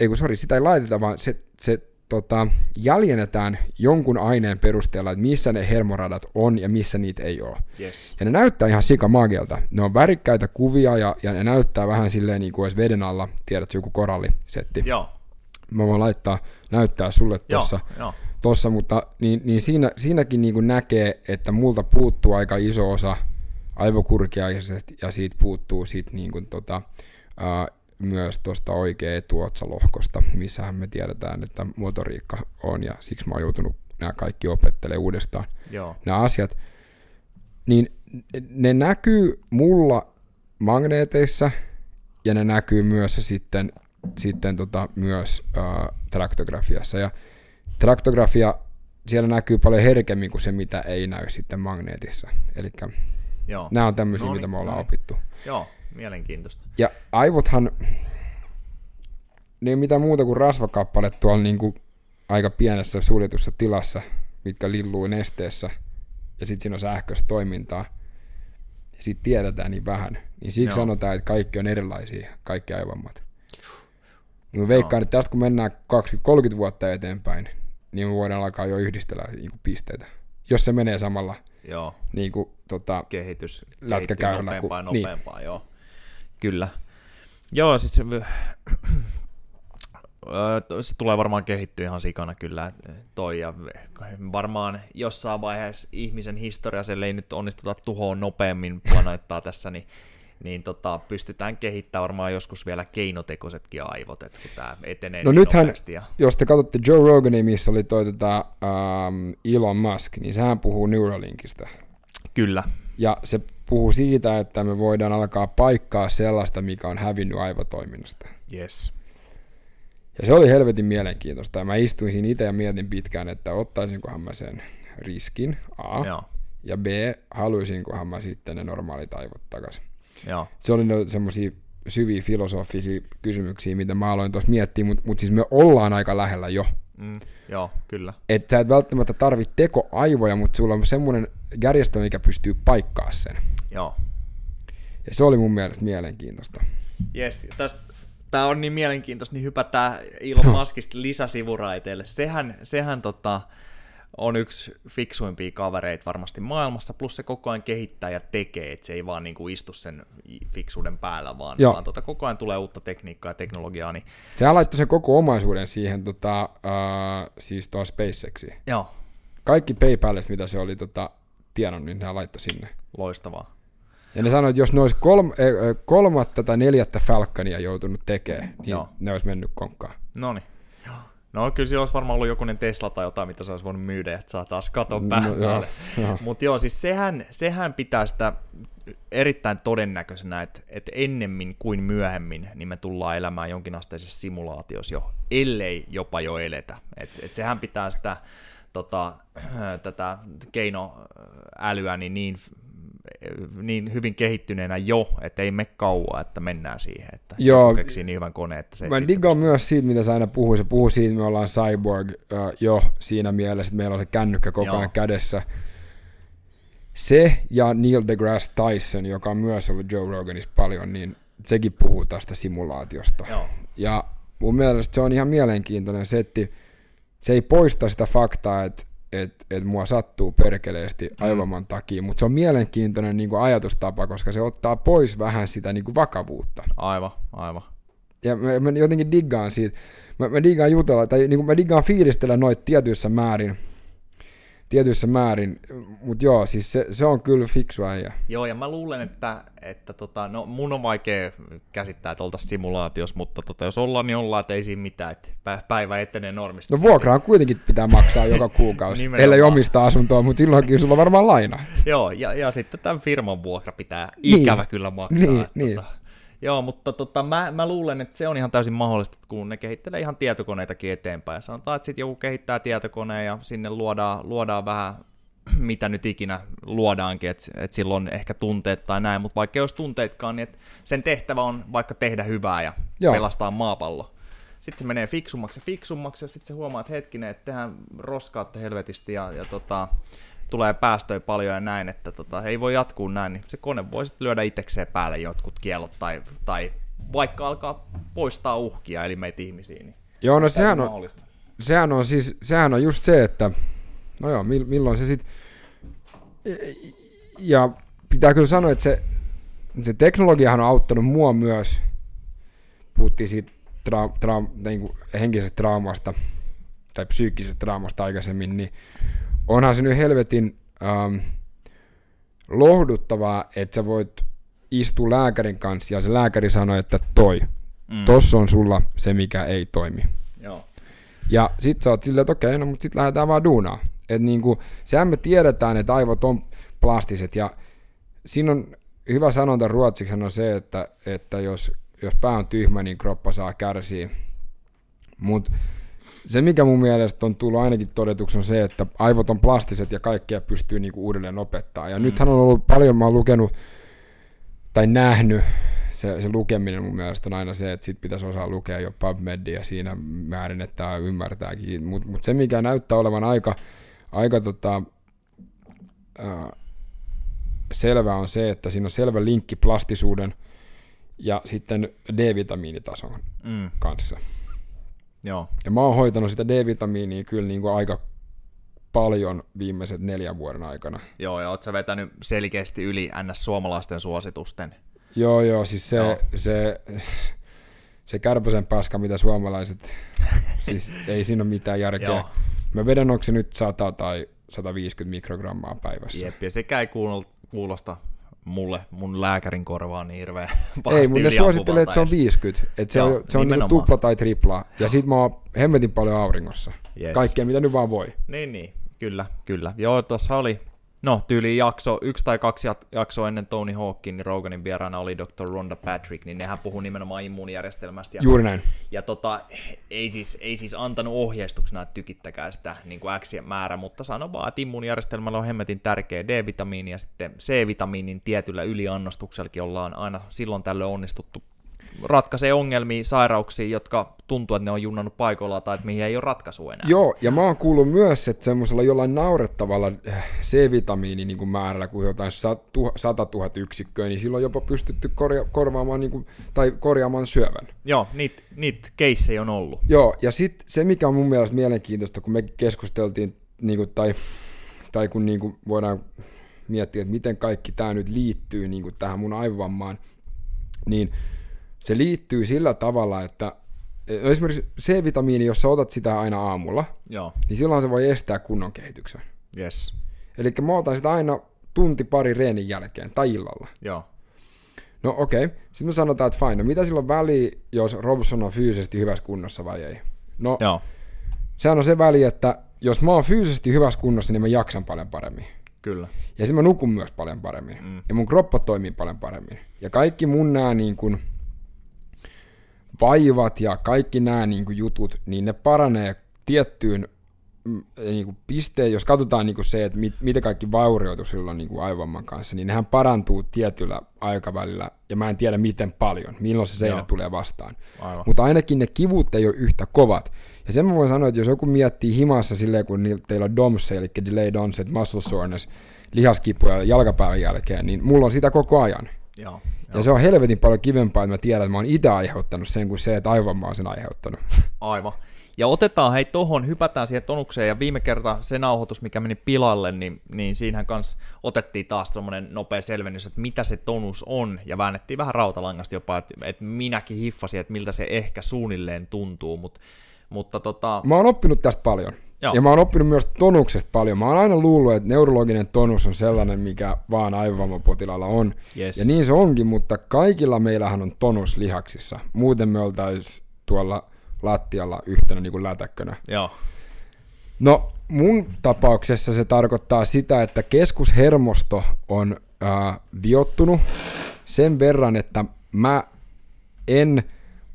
ei kun sori, sitä ei laiteta, vaan se, se tota, jäljennetään jonkun aineen perusteella, että missä ne hermoradat on ja missä niitä ei ole. Yes. Ja ne näyttää ihan sikamagialta. Ne on värikkäitä kuvia ja, ja ne näyttää vähän silleen niin kuin olisi veden alla, tiedät, joku korallisetti. Joo, Mä voin laittaa, näyttää sulle joo, tuossa joo. Tossa, mutta niin, niin siinä, siinäkin niin kuin näkee, että multa puuttuu aika iso osa aivokurkiaisesta ja siitä puuttuu sit niin kuin tota, ää, myös tuosta oikea etuotsalohkosta, missähän me tiedetään, että motoriikka on, ja siksi mä oon joutunut nämä kaikki opettelemaan uudestaan Joo. nämä asiat, niin ne näkyy mulla magneeteissa, ja ne näkyy myös sitten, sitten tota, myös äh, traktografiassa. Ja traktografia, siellä näkyy paljon herkemmin kuin se, mitä ei näy sitten magneetissa. Eli Joo. nämä on tämmöisiä, Noniin, mitä me ollaan noniin. opittu. Joo, mielenkiintoista. Ja aivothan, ne ei mitään muuta kuin rasvakappale tuolla niin kuin aika pienessä suljetussa tilassa, mitkä lilluu nesteessä, ja sitten siinä on sähköistä toimintaa, ja sitten tiedetään niin vähän. Niin siksi Joo. Joo. sanotaan, että kaikki on erilaisia, kaikki aivommat. Mä veikkaan, että tästä kun mennään 20-30 vuotta eteenpäin, niin me voidaan alkaa jo yhdistellä niin kuin pisteitä. Jos se menee samalla Joo, niin kuin, tota, kehitys nopeampaa ja kun- niin. nopeampaa, joo. Kyllä. Joo, siis se, [clears throat] se tulee varmaan kehittyä ihan sikana kyllä toi ja varmaan jossain vaiheessa ihmisen historiassa, ellei nyt onnistuta tuhoon nopeammin planeettaa tässä, niin, niin tota, pystytään kehittämään varmaan joskus vielä keinotekoisetkin aivot, että kun tämä etenee No niin nythän-. Ja, jos te katsotte Joe Roganin, missä oli toi tota, um, Elon Musk, niin sehän puhuu Neuralinkista. kyllä, Ja se puhuu siitä, että me voidaan alkaa paikkaa sellaista, mikä on hävinnyt aivotoiminnasta. yes. Ja se oli helvetin mielenkiintoista. Ja mä istuin siinä itse ja mietin pitkään, että ottaisinkohan mä sen riskin, A, Joo, ja B, haluaisinkohan mä sitten ne normaalit aivot takaisin. Joo, Se oli no semmoisia syviä filosofisia kysymyksiä, mitä mä aloin tuossa miettiä, mutta mut siis me ollaan aika lähellä jo. mm, joo, kyllä. Että sä et välttämättä tarvitse tekoaivoja, mutta sulla on semmoinen järjestelmä, mikä pystyy paikkaa sen. Joo, Ja se oli mun mielestä mielenkiintoista. Yes, tästä Tämä on niin mielenkiintoista, niin hypätään Elon [laughs] Muskista lisäsivuraiteille. Sehän, sehän tota, on yksi fiksuimpia kavereita varmasti maailmassa, plus se koko ajan kehittää ja tekee, että se ei vaan niinku istu sen fiksuuden päällä, vaan, Joo. vaan tota, koko ajan tulee uutta tekniikkaa ja teknologiaa. Niin, Sehän laittoi sen koko omaisuuden siihen, tota, uh, siis tuohon SpaceXiin. joo, Kaikki PayPalista, mitä se oli tota, tienannut, niin ne laittoi sinne. loistavaa. Ja ne sanoi, että jos ne olisi kolm, eh, kolmatta tai neljättä Falconia joutunut tekemään, niin Joo. ne olisi mennyt konkkaan. No niin. No kyllä siellä olisi varmaan ollut jokunen Tesla tai jotain, mitä se olisi voinut myydä, että saa taas katon No, päälle. joo. Mutta joo, siis sehän, sehän pitää sitä erittäin todennäköisenä, että, että ennemmin kuin myöhemmin niin me tullaan elämään jonkinasteisessa simulaatiossa jo, ellei jopa jo eletä. Et, et sehän pitää sitä tota, [clears throat] tätä keinoälyä niin, niin, niin hyvin kehittyneenä jo, että ei me kauaa, että mennään siihen, että Joo. keksii niin hyvän koneen, että se Mä digaan myös siitä, mitä sä aina puhuu. Se puhuu siitä, että me ollaan cyborg uh, jo siinä mielessä, että meillä on se kännykkä koko Joo. ajan kädessä. Se ja Neil deGrasse Tyson, joka on myös ollut Joe Roganissa paljon, niin sekin puhuu tästä simulaatiosta. Joo. Ja mun mielestä se on ihan mielenkiintoinen setti. Se ei poista sitä faktaa, että et, et mua sattuu perkeleesti aivoman takia, mutta se on mielenkiintoinen niin kuin ajatustapa, koska se ottaa pois vähän sitä niin kuin vakavuutta. Aivan, aivan. Ja mä, mä jotenkin diggaan siitä. Mä, mä diggaan jutella, tai niin kuin mä diggaan fiilistellä noita tietyissä määrin, tietyissä määrin, mutta joo, siis se, se on kyllä fiksu äijä. Joo, ja mä luulen, että, että tota, no, mun on vaikea käsittää, että oltaisiin simulaatiossa, mutta tota, jos ollaan, niin ollaan, että ei siinä mitään, että pä- päivä etenee normista. No vuokrahan kuitenkin pitää maksaa joka [laughs] kuukausi, ellei omista asuntoa, mutta silloinkin sulla on varmaan laina. Joo, ja, ja sitten tämän firman vuokra pitää Niin. ikävä kyllä maksaa. Niin, että niin. Tota, joo, mutta tota, mä, mä luulen, että se on ihan täysin mahdollista, että kun ne kehittelee ihan tietokoneitakin eteenpäin. Sanotaan, että sitten joku kehittää tietokoneen ja sinne luodaan, luodaan vähän [clears throat] mitä nyt ikinä luodaankin, että et silloin ehkä tunteet tai näin, mutta vaikka ei olisi tunteitkaan, niin et sen tehtävä on vaikka tehdä hyvää ja. Joo. pelastaa maapallo. Sitten se menee fiksummaksi ja fiksummaksi ja sitten se huomaa, että hetkinen, että tehdään roskaatte helvetisti ja, ja tota, tulee päästöjä paljon ja näin, että tota, ei voi jatkuu näin, niin se kone voi sitten lyödä itsekseen päälle jotkut kielot tai, tai vaikka alkaa poistaa uhkia, eli meitä ihmisiä. Niin Joo, no sehän on, mahdollista. sehän on siis, sehän on just se, että no joo, mil- milloin se sit, ja pitää kyllä sanoa, että se, se teknologiahan on auttanut mua myös, puhuttiin siitä tra- tra- niin kuin henkisestä traumasta tai psyykkisestä traumasta aikaisemmin, niin onhan se nyt helvetin ähm, lohduttavaa, että sä voit istua lääkärin kanssa ja se lääkäri sanoi, että toi, Mm. Tossa on sulla se, mikä ei toimi. Joo. Ja sit sä oot silleen, että okei, no mutta sit lähdetään vaan duunaan. Et niinku, sehän me tiedetään, että aivot on plastiset ja siinä on hyvä sanonta ruotsiksi on se, että, että jos, jos pää on tyhmä, niin kroppa saa kärsiä. Mutta se, mikä mun mielestä on tullut ainakin todetuksi, on se, että aivot on plastiset ja kaikkea pystyy niinku uudelleen opettaa. Ja mm. nythän on ollut paljon, mä oon lukenut tai nähnyt, se, se lukeminen mun mielestä on aina se, että sit pitäisi osaa lukea jo PubMedia siinä määrin, että tämä ymmärtääkin. Mutta mut se, mikä näyttää olevan aika, aika tota, äh, selvä on se, että siinä on selvä linkki plastisuuden ja sitten D-vitamiinitason mm. kanssa. Joo. Ja mä oon hoitanut sitä D-vitamiinia kyllä niin kuin aika paljon viimeiset neljän vuoden aikana. Joo, ja oot sä vetänyt selkeästi yli ns. suomalaisten suositusten. Joo, joo, siis se, joo. se, se kärpäsen paska, mitä suomalaiset, [laughs] siis ei siinä ole mitään järkeä. Joo. Mä vedän, onko se nyt 100 tai 150 mikrogrammaa päivässä. Jep, ja sekä ei kuulosta mulle, mun lääkärin korvaan niin hirveän [laughs] Ei, mutta ne suosittelee, että se on 50. Että se Joo, on, se on niinku tupla tai tripla. Ja sit mä oon hemmetin paljon auringossa. Yes. Kaikkea, mitä nyt vaan voi. Niin, niin. Kyllä, kyllä. Joo, tuossa oli No, tyyli jakso, yksi tai kaksi jaksoa ennen Tony Hawkin, niin Roganin vieraana oli Dr. Ronda Patrick, niin nehän puhuu nimenomaan immuunijärjestelmästä. Ja, Juuri näin. Ja tota, ei, siis, ei siis antanut ohjeistuksena, että tykittäkää sitä niin kuin X määrä, mutta sano vaan, että immuunijärjestelmällä on hemmetin tärkeä D-vitamiini ja sitten C-vitamiinin tietyllä yliannostuksellakin ollaan aina silloin tällöin onnistuttu ratkaisee ongelmia, sairauksia, jotka tuntuu, että ne on junnannut paikoillaan tai että mihin ei ole ratkaisu enää. Joo, ja mä oon kuullut myös, että semmoisella jollain naurettavalla eh, C-vitamiini niin kuin määrällä, kuin jotain 100 000 yksikköä, niin silloin jopa pystytty korja- korvaamaan niin kuin, tai korjaamaan syövän. Joo, niitä niit keissejä on ollut. Joo, ja sitten se, mikä on mun mielestä mielenkiintoista, kun me keskusteltiin, niin kuin, tai, tai kun niin kuin voidaan miettiä, että miten kaikki tämä nyt liittyy niin kuin tähän mun aivovammaan, niin se liittyy sillä tavalla, että e, esimerkiksi C-vitamiini, jos sä otat sitä aina aamulla, Joo. niin silloin se voi estää kunnon kehityksen. Yes. Eli mä otan sitä aina tunti pari reenin jälkeen tai illalla. Joo. No okei, okay. sitten me sanotaan, että fine, no mitä silloin väliä, jos Robson on fyysisesti hyvässä kunnossa vai ei? No, Joo. sehän on se väli, että jos mä oon fyysisesti hyvässä kunnossa, niin mä jaksan paljon paremmin. Kyllä. Ja sitten mä nukun myös paljon paremmin. Mm. Ja mun kroppa toimii paljon paremmin. Ja kaikki mun nää niin kun, vaivat ja kaikki nämä niin kuin, jutut, niin ne paranee tiettyyn mm, niin kuin pisteen, jos katsotaan niin kuin se, että mit, mitä kaikki vaurioitu silloin niin kuin aivomman kanssa, niin nehän parantuu tietyllä aikavälillä, ja mä en tiedä miten paljon, milloin se seinä Joo. tulee vastaan. Aivan. Mutta ainakin ne kivut ei ole yhtä kovat. Ja sen mä voin sanoa, että jos joku miettii himassa silleen, kun teillä on DOMS, eli delayed onset muscle soreness, lihaskipuja jalkapäivän jälkeen, niin mulla on sitä koko ajan. Joo. Ja se on helvetin paljon kivempaa, että mä tiedän, että mä oon itse aiheuttanut sen, kuin se, että aivan mä oon sen aiheuttanut. [laughs] Aivan. Ja otetaan hei tohon, hypätään siihen tonukseen, ja viime kerta se nauhoitus, mikä meni pilalle, niin, niin siinähän kanssa otettiin taas semmoinen nopea selvennys, että mitä se tonus on, ja väännettiin vähän rautalangasta jopa, että, että minäkin hiffasin, että miltä se ehkä suunnilleen tuntuu, mutta, mutta tota... Mä oon oppinut tästä paljon. Joo. Ja mä oon oppinut myös tonuksesta paljon. Mä oon aina luullut, että neurologinen tonus on sellainen, mikä vaan aivovammapotilaalla on. Yes. Ja niin se onkin, mutta kaikilla meillähän on tonus lihaksissa. Muuten me oltais tuolla lattialla yhtenä niin kuin lätäkkönä. Joo. No mun tapauksessa se tarkoittaa sitä, että keskushermosto on äh, viottunut sen verran, että mä en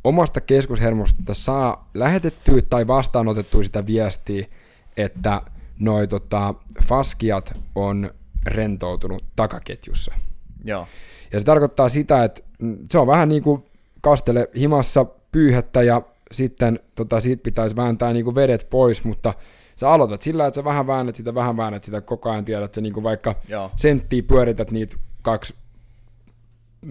omasta keskushermostosta saa lähetettyä tai vastaanotettua sitä viestiä, että noi tota, faskiat on rentoutunut takaketjussa. Joo. Ja se tarkoittaa sitä, että se on vähän niin kuin kastele himassa pyyhettä ja sitten tota, siitä pitäisi vääntää niin kuin vedet pois, mutta sä aloitat sillä, että sä vähän väännät sitä, vähän väännät sitä, koko ajan tiedät, että sä niin kuin vaikka Joo. senttiä pyörität niitä kaksi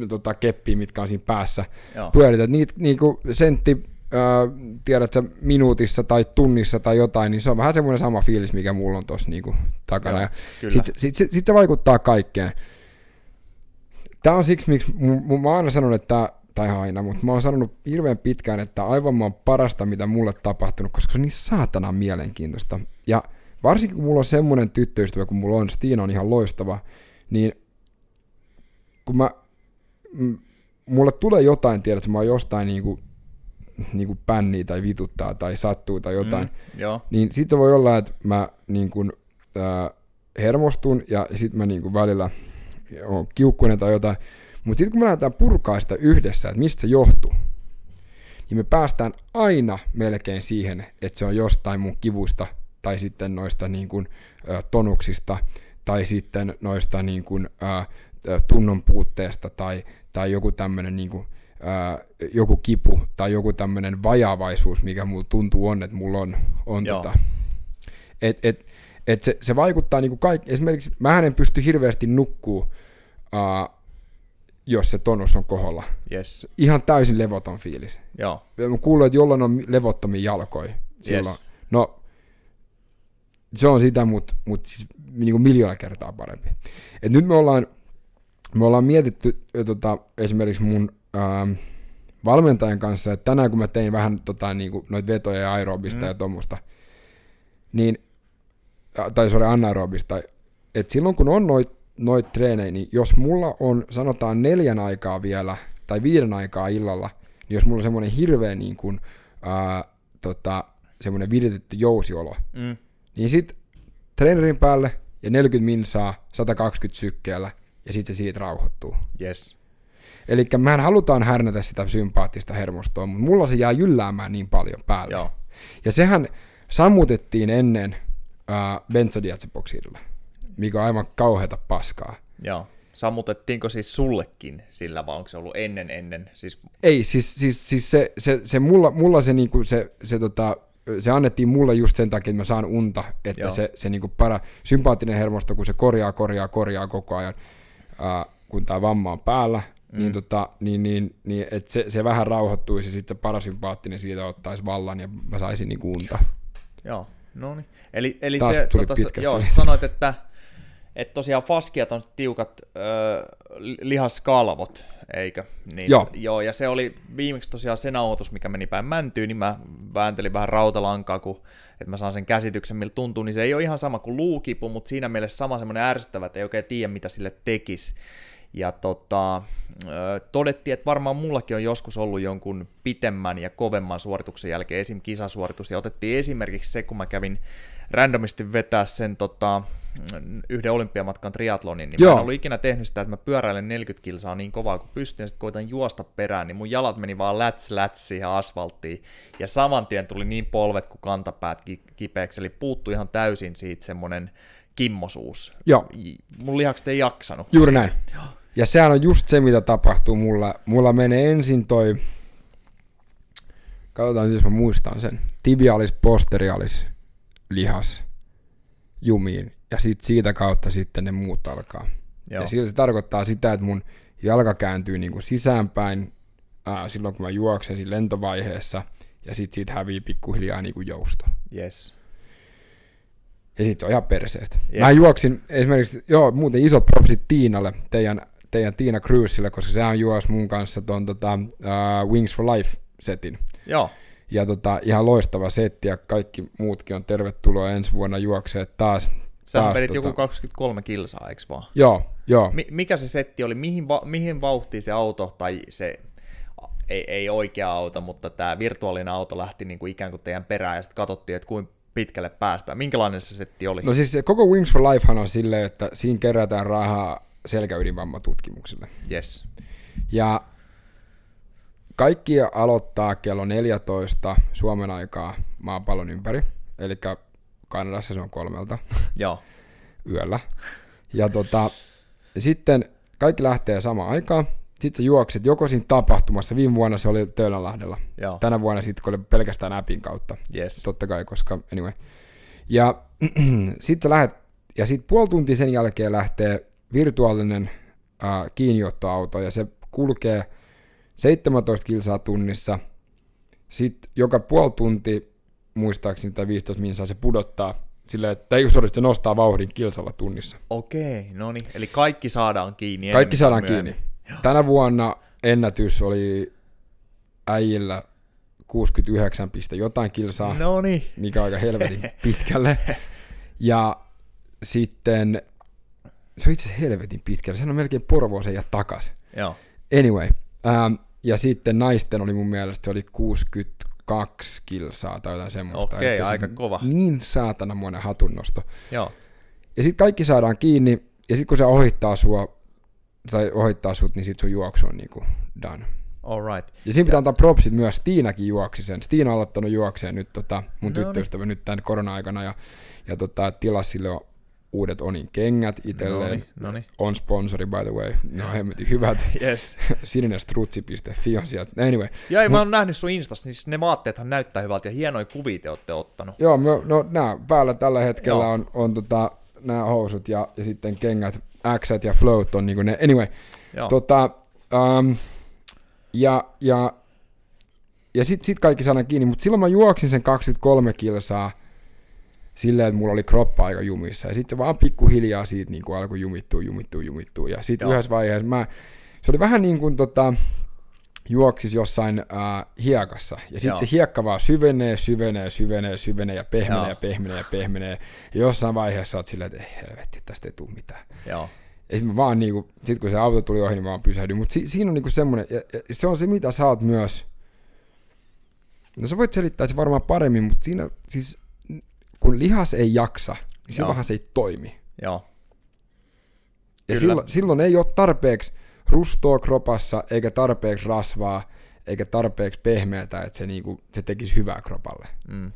tota, keppiä, mitkä on siinä päässä. Joo. Pyörität niitä niin kuin sentti, äh, tiedätkö, minuutissa tai tunnissa tai jotain, niin se on vähän semmoinen sama fiilis, mikä mulla on tuossa niin takana. Joo, Sitten sit, sit, sit se vaikuttaa kaikkeen. Tämä on siksi, miksi m- mä oon aina sanonut, että tai aina, mutta mä oon sanonut hirveän pitkään, että aivan mä oon parasta, mitä mulle tapahtunut, koska se on niin saatana mielenkiintoista. Ja varsinkin kun mulla on semmoinen tyttöystävä, kun mulla on, Stiina on ihan loistava, niin kun mä mulle tulee jotain, tiedät, että mä oon jostain niin kuin niin kuin pännii tai vituttaa tai sattuu tai jotain, Mm, joo. niin sitten voi olla, että mä niin kuin, äh, hermostun ja sitten mä niin kuin välillä oon kiukkuinen tai jotain. Mutta sitten kun me lähdetään purkaa sitä yhdessä, että mistä se johtuu, niin me päästään aina melkein siihen, että se on jostain mun kivuista tai sitten noista niin kuin, äh, tonuksista tai sitten noista niin kuin, äh, tunnon puutteesta tai, tai joku tämmöinen niin kuin, ää, joku kipu tai joku tämmöinen vajaavaisuus, mikä mulla tuntuu on, että mulla on. on Joo. tota, et, et, et se, se vaikuttaa niinku kaikki. Esimerkiksi mä en pysty hirveästi nukkuu, ää, jos se tonus on koholla. Yes. Ihan täysin levoton fiilis. Joo. Mä kuulen, että jollain on levottomia jalkoja silloin. Yes. No, se on sitä, mutta mut siis niinku miljoona kertaa parempi. Et nyt me ollaan, me ollaan mietitty tota, esimerkiksi mun ähm, valmentajan kanssa, että tänään kun mä tein vähän tota, niinku, noita vetoja ja aerobista Mm. ja tuommoista, niin, äh, tai sorry, anaerobista, että silloin kun on noit, noit treenejä, niin jos mulla on sanotaan neljän aikaa vielä, tai viiden aikaa illalla, niin jos mulla on semmoinen hirveä niin kuin, ää, tota, semmoinen viritetty jousiolo, Mm. niin sit treenerin päälle ja 40 minsaa 120 sykkeellä, ja sitten se siitä rauhoittuu. Yes. Eli mehän halutaan härnätä sitä sympaattista hermostoa, mutta mulla se jää jylläämään niin paljon päälle. Joo. Ja sehän sammutettiin ennen ää, benzodiazepoksidilla, mikä on aivan kauheata paskaa. Joo. Sammutettiinko siis sullekin sillä, vai onko se ollut ennen ennen? Siis, Ei, siis, siis, siis se, se, se mulla, mulla se, niinku, se, se, tota, se annettiin mulle just sen takia, että mä saan unta, että Joo. se, se niinku para, sympaattinen hermosto, kun se korjaa, korjaa, korjaa koko ajan, ää, kun tämä vamma on päällä, mm. niin, tota, niin, niin, niin että se, se vähän rauhoittuisi ja sitten se parasympaattinen siitä ottaisi vallan ja mä saisin niinku unta. joo. No niin. Eli, eli Taas se, tota, joo, sanoit, että, että tosiaan faskiat on tiukat ö, li- lihaskalvot, eikö? Niin, Joo. joo. ja se oli viimeksi tosiaan se nauhoitus, mikä meni päin mäntyyn, niin mä vääntelin vähän rautalankaa, kun, että mä saan sen käsityksen, miltä tuntuu, niin se ei ole ihan sama kuin luukipu, mutta siinä mielessä sama semmoinen ärsyttävä, että ei oikein tiedä, mitä sille tekisi. Ja tota, todettiin, että varmaan mullakin on joskus ollut jonkun pitemmän ja kovemman suorituksen jälkeen esim. kisasuoritus, ja otettiin esimerkiksi se, kun mä kävin randomisti vetää sen tota, yhden olympiamatkan triatlonin, niin Joo. mä Joo. en ollut ikinä tehnyt sitä, että mä pyöräilen 40 kilsaa niin kovaa kuin pystyn, ja sitten koitan juosta perään, niin mun jalat meni vaan läts läts siihen asfalttiin, ja saman tien tuli niin polvet kuin kantapäät ki- kipeäksi, eli puuttui ihan täysin siitä semmonen kimmosuus. Joo. Mun lihakset ei jaksanut. Juuri näin. Ja sehän on just se, mitä tapahtuu mulla. Mulla menee ensin toi, katsotaan jos mä muistan sen, tibialis posterialis lihas jumiin. Ja sit siitä kautta sitten ne muut alkaa. Joo. Ja silloin se tarkoittaa sitä, että mun jalka kääntyy niinku sisäänpäin ää, silloin, kun mä juoksen siinä lentovaiheessa. Ja sit siitä hävii pikkuhiljaa niinku jousto. Yes. Ja sit se on ihan perseestä. Yeah. Mä juoksin esimerkiksi, joo, muuten isot propsit Tiinalle, teidän, teidän Tiina Cruiselle, koska sehän juosi mun kanssa ton tota, uh, Wings for Life-setin. Joo. Ja tota, ihan loistava setti, ja kaikki muutkin on tervetuloa ensi vuonna juoksee taas. Sä taas vedit tota, joku 23 kilsaa, eikö vaan? Joo, joo. Mi- mikä se setti oli? Mihin, va- mihin vauhtiin se auto, tai se, ei, ei oikea auto, mutta tämä virtuaalinen auto lähti niin kuin ikään kuin teidän perään, ja sitten katsottiin, että kuinka pitkälle päästään. Minkälainen se setti oli? No siis koko Wings for Lifehan on silleen, että siinä kerätään rahaa selkäydinvammatutkimukselle. Yes. Ja kaikki aloittaa kello 14 Suomen aikaa maapallon ympäri, eli Kanadassa se on kolmelta [laughs] Joo. yöllä. Ja tota, sitten kaikki lähtee samaan aikaan. Sitten sä juokset joko siinä tapahtumassa, viime vuonna se oli Töölönlahdella. Joo. Tänä vuonna sitten kun oli pelkästään appin kautta, Yes. totta kai, koska anyway. Ja [clears throat] sitten sä lähet, ja sitten puoli tuntia sen jälkeen lähtee virtuaalinen äh, kiinniottoauto, ja se kulkee 17 kilsaa tunnissa. Sitten joka puoli tunti, muistaakseni tai 15 minsaa, se pudottaa silleen, että ei sorry, se nostaa vauhdin kilsalla tunnissa. Okei, no niin. Eli kaikki saadaan kiinni. Kaikki saadaan myöhemmin. kiinni. Tänä vuonna ennätys oli äijillä 69, piste jotain kilsaa. No niin. mikä aika helvetin pitkälle. [laughs] Ja sitten, se on itse asiassa helvetin pitkälle, sehän on melkein Porvooseen ja takas. Joo. Anyway, ähm, ja sitten naisten oli mun mielestä, se oli 62 kilsaa tai jotain semmoista. Okei, Elikkä aika siis kova. Niin saatanamoinen hatunnosto. Joo. Ja sitten kaikki saadaan kiinni, ja sitten kun se ohittaa sua, tai ohittaa sut, niin sit sun juoksu on niinku done. All right. Ja siinä pitää antaa propsit myös, Stiinakin juoksi sen. Stiina on aloittanut juokseen nyt tota, mun No niin. tyttöystävä nyt tämän korona-aikana, ja, ja tota, tilasi sille uudet Onin kengät itselleen. Noniin. On sponsori, by the way. Ne on hemmetin hyvät. [laughs] Yes. [laughs] Sininestrutsi.fi on sieltä. Anyway. Ja ei, mä oon nähnyt sun Instassa, niin ne vaatteethan näyttää hyvältä ja hienoja kuvia te olette ottanut. Joo, me, no nää päällä tällä hetkellä Joo. on, on tota, nämä housut ja, ja sitten kengät, X ja float on niinku ne. Anyway, Joo. tota, um, ja, ja, ja sit, sit kaikki saadaan kiinni, mutta silloin mä juoksin sen 23 kilsaa silleen, että mulla oli kroppa aika jumissa. Ja sitten se vaan pikkuhiljaa siitä niin kuin alkoi jumittua, jumittua, jumittua. Ja sitten yhdessä vaiheessa mä, se oli vähän niin kuin tota, juoksis jossain äh, hiekassa. Ja sitten se hiekka vaan syvenee, syvenee, syvenee, syvenee ja pehmenee Joo. ja pehmenee ja pehmenee. Ja jossain vaiheessa oot silleen, että ei helvetti, tästä ei tule mitään. Joo. Ja sitten vaan niinku, sit kun se auto tuli ohi, niin mä vaan pysähdyin. Mutta si, siinä on niinku semmoinen, ja, ja se on se mitä sä oot myös, no sä voit selittää se varmaan paremmin, mutta siinä siis, kun lihas ei jaksa, niin silloinhan se ei toimi. Joo. Ja Kyllä. silloin, silloin ei ole tarpeeksi rustoa kropassa, eikä tarpeeksi rasvaa, eikä tarpeeksi pehmeätä, että se, niinku, se tekisi hyvää kropalle. Mm.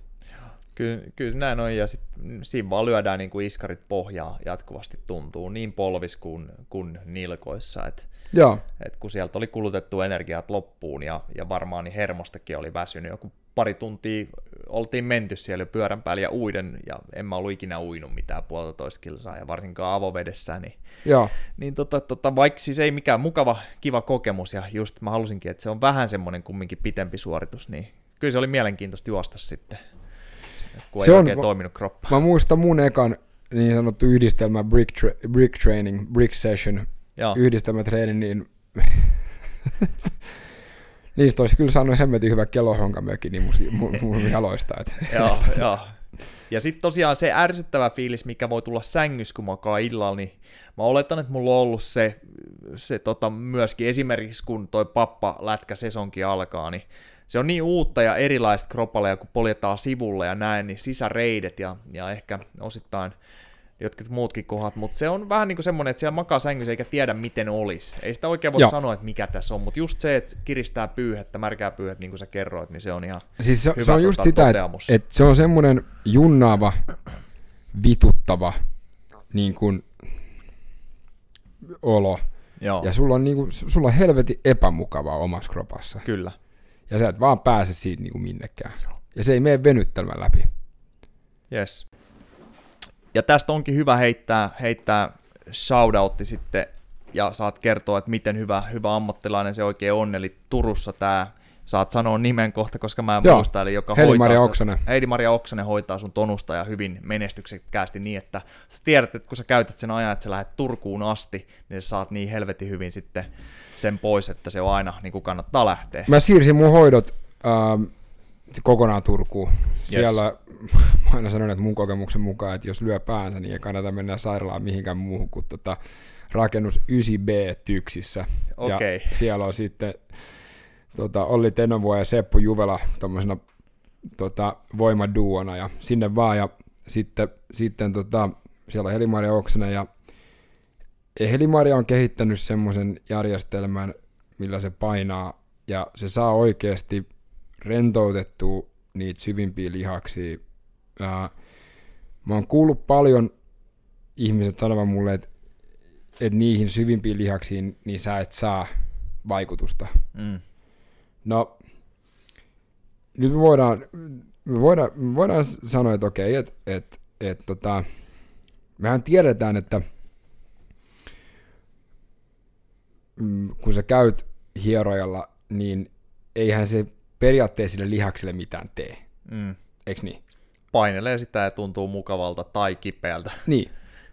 Kyllä, kyllä näin on, ja sit, siinä vaan lyödään niin kuin iskarit pohjaa jatkuvasti tuntuu, niin polvis kuin, kuin nilkoissa, että Joo, et kun sieltä oli kulutettu energiat loppuun, ja, ja varmaan niin hermostakin oli väsynyt, joku pari tuntia oltiin menty siellä jo pyörän päällä ja uiden, ja en mä ollut ikinä uinut mitään puolitoista kilsaa, ja varsinkaan avovedessä, niin joo. niin tota, tota, vaikka siis ei mikään mukava, kiva kokemus, ja just mä halusinkin, että se on vähän semmoinen kumminkin pitempi suoritus, niin kyllä se oli mielenkiintoista juosta sitten, kun Se ei on- oikein toiminut kroppa. Mä muistan mun ekan niin sanottu yhdistelmä brick, tra- brick training, brick session, Joo, yhdistelmätreeni, niin [laughs] niistä olisi kyllä saanut hemmetin hyvä kelohonkamökki niin mun, mun, mun jaloista. Et. [laughs] joo, joo. Ja sitten tosiaan se ärsyttävä fiilis, mikä voi tulla sängys, kun makaa illalla, niin mä oletan, että mulla on ollut se, se tota, myöskin esimerkiksi, kun toi pappa lätkä sesonki alkaa, niin se on niin uutta ja erilaista kropalle, ja kun poljetaan sivulle ja näin, niin sisäreidet ja, ja ehkä osittain jotkut muutkin kohdat, mutta se on vähän niin kuin semmoinen, että siellä makaa sängyssä eikä tiedä miten olisi. Ei sitä oikein voi Joo. sanoa, että mikä tässä on, mutta just se, että kiristää pyyhettä, märkää pyyhettä, niin kuin sä kerroit, niin se on ihan Siis se, Hyvä se on just tota, sitä, että toteamus. et se on semmoinen junnaava, vituttava niin kuin, olo. Joo, Ja sulla on, niin kuin, sulla on helvetin epämukavaa omassa kropassa. kyllä. Ja sä et vaan pääse siitä niin kuin minnekään. Ja se ei mene venyttelmän läpi. Yes. Ja tästä onkin hyvä heittää, heittää shoutoutti sitten, ja saat kertoa, että miten hyvä, hyvä ammattilainen se oikein on, eli Turussa tämä, saat sanoa nimen kohta, koska mä en Joo. muista, eli joka Heli-Maria hoitaa Oksanen. Sitä, Heidi-Maria Oksanen hoitaa sun tonusta ja hyvin menestyksekkäästi niin, että sä tiedät, että kun sä käytät sen ajan, että sä lähdet Turkuun asti, niin sä saat niin helvetin hyvin sitten sen pois, että se on aina niin kuin kannattaa lähteä. Mä siirsin mun hoidot ähm, kokonaan Turkuun. Siellä mä aina sanon, että mun kokemuksen mukaan, että jos lyö päänsä, niin ei kannata mennä sairaalaan mihinkään muuhun kuin tota, rakennus 9B Tyksissä. Okei. Ja siellä on sitten tota, Olli Tenovuo ja Seppo Juvela tommosena tota, voimaduona ja sinne vaan ja sitten, sitten tota, siellä on Helimaria Oksanen ja ja Helimaria on kehittänyt semmoisen järjestelmän, millä se painaa ja se saa oikeasti rentoutettua niitä syvimpiä lihaksia. Ää, mä oon kuullut paljon ihmiset sanovan mulle, että, että niihin syvimpiin lihaksiin niin sä et saa vaikutusta. Mm. No, nyt me voidaan, me voidaan, me voidaan sanoa, että okei, että et, et, tota, mehän tiedetään, että mm, kun sä käyt hierojalla, niin eihän se periaatteessa sille lihakselle mitään tee. Mm. Eikö niin? Painelee sitä ja tuntuu mukavalta tai kipeältä. [laughs] Niin,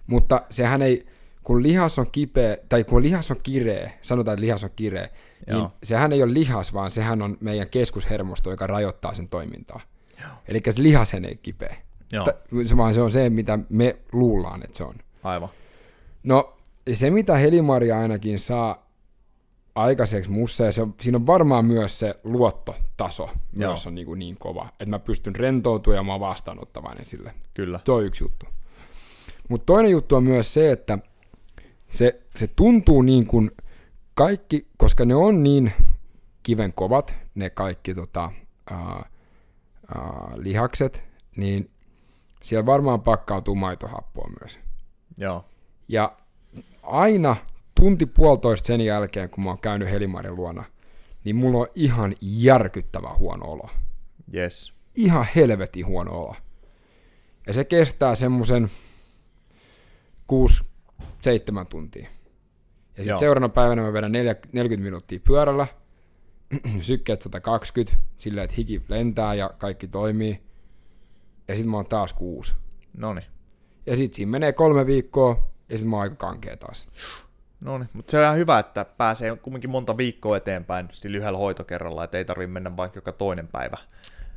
mutta sehän ei, kun lihas on kipeä, tai kun lihas on kireä, sanotaan, että lihas on kireä, niin Joo. sehän ei ole lihas, vaan sehän on meidän keskushermosto, joka rajoittaa sen toimintaa. Eli se lihashen ei kipeä. Joo, Ta- vaan se on se, mitä me luullaan, että se on. aivan. No, se mitä Helimaria ainakin saa aikaiseksi mussa, ja se on, siinä on varmaan myös se luottotaso Joo. myös on niin, kuin niin kova, että mä pystyn rentoutumaan ja mä oon vastaanottavainen sille. Kyllä. Se on yksi juttu. Mutta toinen juttu on myös se, että se, se tuntuu niin kuin kaikki, koska ne on niin kiven kovat, ne kaikki tota, ää, ää, lihakset, niin siellä varmaan pakkautuu maitohappoa myös. Joo. Ja aina tunti puolitoista sen jälkeen, kun mä oon käynyt Helimarin luona, niin mulla on ihan järkyttävä huono olo. Yes. Ihan helvetin huono olo. Ja se kestää semmoisen 6-7 tuntia. Ja sitten seuraavana päivänä mä vedän 40 minuuttia pyörällä, [clears throat] sykkeet 120, silleen, että hiki lentää ja kaikki toimii. Ja sitten mä oon taas kuusi. Noni. Ja sitten siinä menee kolme viikkoa, ja sitten mä oon aika kankea taas. Noni. Mutta se on ihan hyvä, että pääsee kumminkin monta viikkoa eteenpäin sillä yhdellä hoitokerralla, että ei tarvitse mennä vaikka joka toinen päivä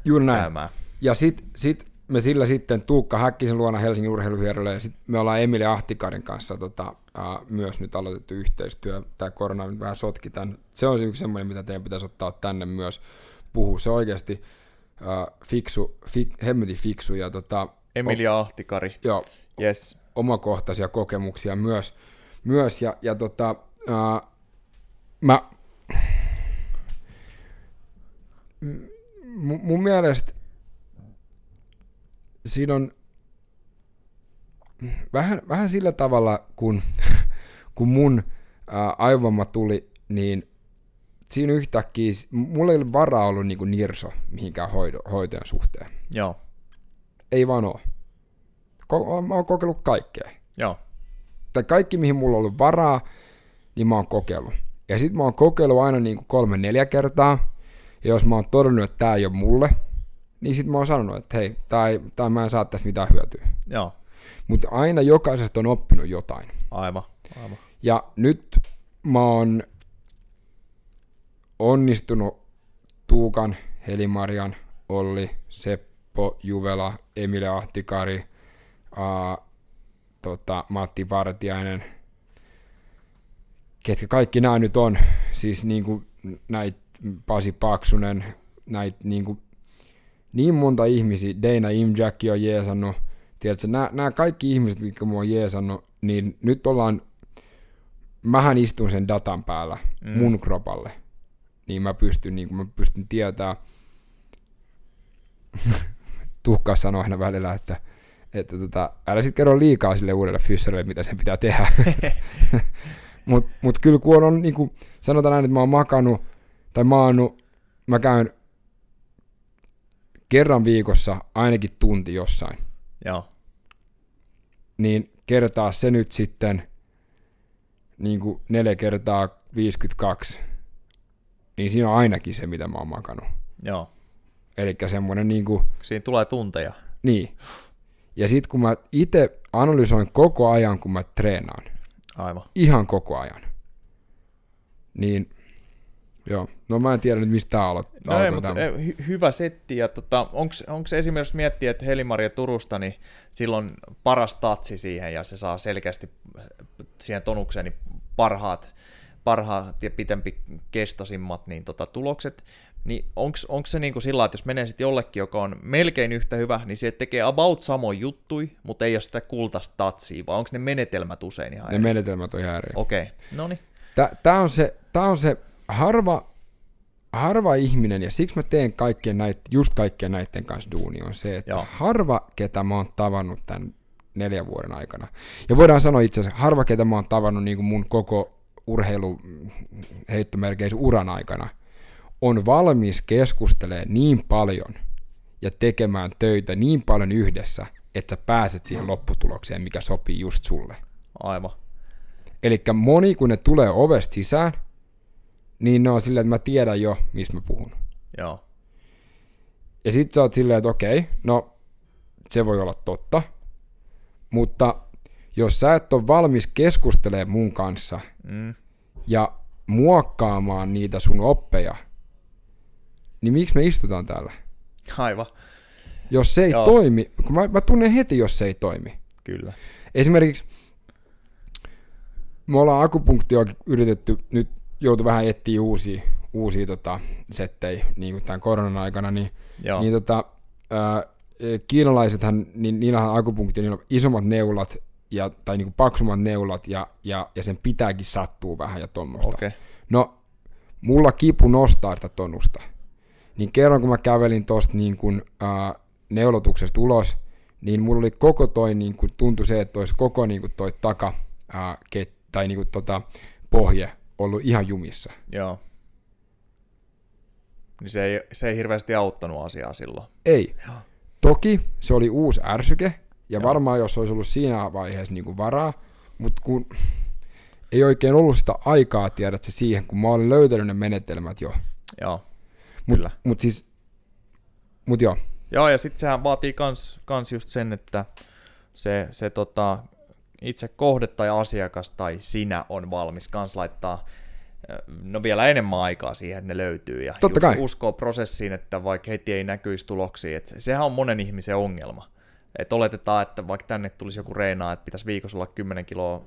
Juuri näin. käymään. Ja sit, sit me sillä sitten Tuukka Häkkisen luona Helsingin urheiluhierrolle ja sitten me ollaan Emili Ahtikarin kanssa tota, ää, myös nyt aloitettu yhteistyö. Tämä korona nyt vähän sotki tämän. Se on yksi semmoinen, mitä teidän pitäisi ottaa tänne myös puhua. Se oikeasti ää, fiksu, fik, hemmetin fiksu ja tota, Emilia Ahtikari. joo, Yes. omakohtaisia kokemuksia myös. Myös ja, ja tota, ää, mä, M- mun, mielestä siinä on vähän, vähän sillä tavalla, kun, [laughs] kun mun ää, aivomma tuli, niin siinä yhtäkkiä, mulla ei ole varaa ollut niin nirso mihinkään hoito, hoitojen suhteen. Joo. Ei vaan oo. Ko- mä oon kokeillut kaikkea Joo. Tai kaikki, mihin mulla on ollut varaa, niin mä oon kokeillut. Ja sit mä oon kokeillut aina niin kuin kolme, neljä kertaa. Ja jos mä oon todennut, että tää ei ole mulle, niin sit mä oon sanonut, että hei, tai, tai mä en saa tästä mitään hyötyä. Joo. Mutta aina jokaisesta on oppinut jotain. Aivan. Aivan. Ja nyt mä oon onnistunut Tuukan, Helimarian, Olli, Seppo, Juvela, Emile Ahtikari, tota, Matti Vartiainen, ketkä kaikki nämä nyt on, siis niinku näitä Pasi Paksunen, näitä niinku, niin monta ihmisiä, Dana Imjacki on jeesannut, tiedätkö, nämä, nämä kaikki ihmiset, mitkä mua on jeesannut, niin nyt ollaan, mähän istun sen datan päällä mm. mun kropalle, niin mä pystyn, niin mä pystyn tietää, [laughs] Tuhka sanoo aina välillä, että, että tota, älä sit kerro liikaa sille uudelle fyssarille, mitä sen pitää tehdä. [laughs] Mutta mut kyllä kun on, niin kuin, sanotaan näin, että mä oon makannut tai maannut, mä käyn kerran viikossa ainakin tunti jossain, Joo. niin kertaa se nyt sitten niin kuin neljä kertaa 52, niin siinä on ainakin se, mitä mä oon makannut. Joo. Eli semmoinen niin kuin, Siinä tulee tunteja. niin. Ja sitten kun mä itse analysoin koko ajan, kun mä treenaan, Aivan. ihan koko ajan, niin joo, no mä en tiedä nyt mistä aloittaa. No ei, mutta hy- hyvä setti. Ja tota, onko esimerkiksi jos miettiä, että Helimaria Turusta, niin silloin paras tatsi siihen ja se saa selkeästi siihen tonukseen niin parhaat, parhaat ja pitempi kestoisimmat niin tota, tulokset. Niin onko se niinku sillä lailla, että jos menee sitten jollekin, joka on melkein yhtä hyvä, niin se tekee about samoin juttui, mutta ei ole sitä kultaista tatsia, vai onko ne menetelmät usein ihan Ne eri? menetelmät on ihan eri. Okei, okay. no niin. Tämä on se, tää on se harva, harva ihminen, ja siksi mä teen kaikkien näit, just kaikkien näiden kanssa duuni, on se, että. Joo. harva, ketä mä oon tavannut tämän neljän vuoden aikana, ja voidaan sanoa itse asiassa, harva, ketä mä oon tavannut niin kuin mun koko urheilu heittomerkeissä uran aikana, on valmis keskustelemaan niin paljon ja tekemään töitä niin paljon yhdessä, että sä pääset siihen lopputulokseen, mikä sopii just sulle. Aivan. Eli moni, kun ne tulee ovesta sisään, niin ne on silleen, että mä tiedän jo, mistä mä puhun. Joo. Ja sit sä oot silleen, että okei, no se voi olla totta, mutta jos sä et ole valmis keskustelemaan mun kanssa Mm. ja muokkaamaan niitä sun oppeja, niin miksi me istutaan täällä? Aivan. Jos se ei Joo. Toimi, kun mä, mä tunnen heti, jos se ei toimi. Kyllä. Esimerkiksi me ollaan akupunktioa yritetty nyt joutui vähän etsiä uusia, uusia tota, settejä niin kuin tämän koronan aikana, niin, Joo. niin tota, ää, kiinalaisethan, niin niillä on akupunktio, niillä on isommat neulat, ja, tai niin kuin paksummat neulat, ja, ja, ja sen pitääkin sattua vähän ja tuommoista. Okei. No, mulla kipu nostaa sitä tonusta. Niin kerran kun mä kävelin tosta niin kun, ää, neulotuksesta ulos, niin mulla oli koko toi, niin kun, tuntui se, että olisi koko niin kun, toi taka, ää, ket, tai niin kun, tota, pohje ollut ihan jumissa. Joo. Niin se ei, se ei hirveästi auttanut asiaa silloin. Ei. Joo. Toki se oli uusi ärsyke, ja Joo. varmaan jos olisi ollut siinä vaiheessa niin kuin varaa, mutta kun ei oikein ollut sitä aikaa, tiedät se siihen, kun mä olin löytänyt ne menetelmät jo. Joo. Mut, Kyllä. Mut siis, mut joo, Joo, ja sitten sehän vaatii kans, kans just sen, että se, se tota, itse kohde tai asiakas tai sinä on valmis kans laittaa ö, no vielä enemmän aikaa siihen, että ne löytyy. Ja Totta kai. uskoo prosessiin, että vaikka heti ei näkyisi tuloksia. Et sehän on monen ihmisen ongelma. Et oletetaan, että vaikka tänne tulisi joku reinaa, että pitäisi viikossa olla 10 kiloa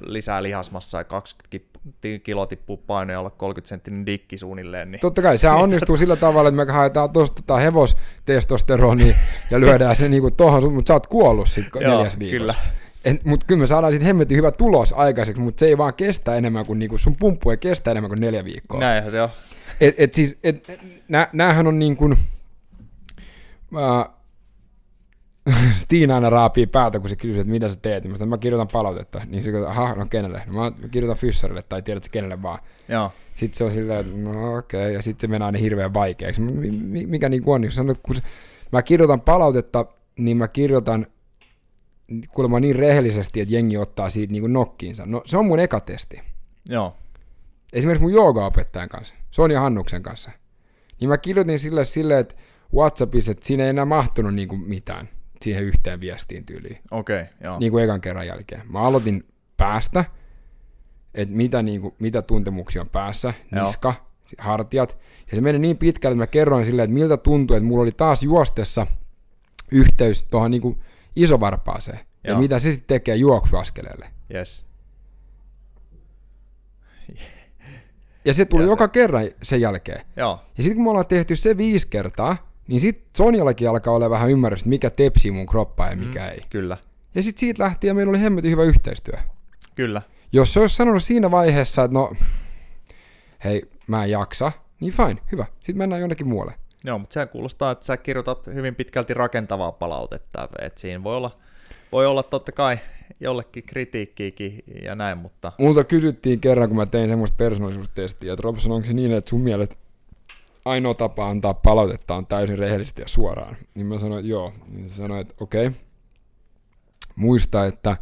lisää lihasmassa ja 20 kip- kiloa tippuu paino ja olla 30 senttinen dikki suunnilleen. Niin... Totta kai, se onnistuu sillä tavalla, että me haetaan tuosta tota hevostestosteronia ja lyödään se niinku tohon, mutta sä oot kuollut sit Joo, neljäs viikossa. kyllä. Mutta kyllä me saadaan sitten hemmetin hyvä tulos aikaiseksi, mutta se ei vaan kestä enemmän kuin, niinku, sun pumppu ei kestä enemmän kuin neljä viikkoa. Näinhän se on. Et, et siis, et, nä, näähän on niin kuin, äh, [laughs] Stiina aina raapii päätä, kun se kysyy, että mitä sä teet. Niin mä, mä kirjoitan palautetta. Niin se aha, no kenelle? No mä kirjoitan fyssarille tai tiedät sä kenelle vaan. Joo. Sitten se on silleen, että no okei, okay. ja sitten se menee aina hirveän vaikeaksi. Mi- mi- Mikä niin kuin on, niin sanoit, kun mä kirjoitan palautetta, niin mä kirjoitan kuulemma niin rehellisesti, että jengi ottaa siitä niin kuin nokkiinsa. No se on mun eka testi. Joo. Esimerkiksi mun joogaopettajan kanssa, Sonja Hannuksen kanssa. Niin mä kirjoitin sille silleen, että Whatsappissa, että siinä ei enää mahtunut niin kuin mitään siihen yhteen viestiin tyyliin, Okei, okay, joo. niin kuin ekan kerran jälkeen. Mä aloitin päästä, että mitä, niin kuin, mitä tuntemuksia on päässä, Joo. niska, sit hartiat. Ja se meni niin pitkälle, että mä kerroin silleen, että miltä tuntui, että mulla oli taas juostessa yhteys tuohon niin kuin isovarpaaseen. Ja Joo. mitä se sitten tekee juoksuaskeleelle. Yes. Ja se tuli Ja se- joka kerran sen jälkeen. Joo. Ja sitten kun me ollaan tehty se viisi kertaa, niin sitten Sonjallakin alkaa olla vähän ymmärrystä, mikä tepsii mun kroppaa ja mikä mm. ei. Kyllä. Ja sitten siitä lähtien meillä oli hemmetin hyvä yhteistyö. Kyllä. Jos se olisi sanonut siinä vaiheessa, että no, hei, mä en jaksa, niin fine, hyvä. Sitten mennään jonnekin muualle. Joo, mutta sehän kuulostaa, että sä kirjoitat hyvin pitkälti rakentavaa palautetta, että siinä voi olla, voi olla totta kai jollekin kritiikkiäkin ja näin, mutta Multa kysyttiin kerran, kun mä tein semmoista persoonallisuustestiä, että Robson, onko se niin, että sun mielestä ainoa tapa antaa palautetta on täysin rehellisesti ja suoraan? Niin mä sanoin, että joo. Niin se sanoi, että okei. Okay. Muista, että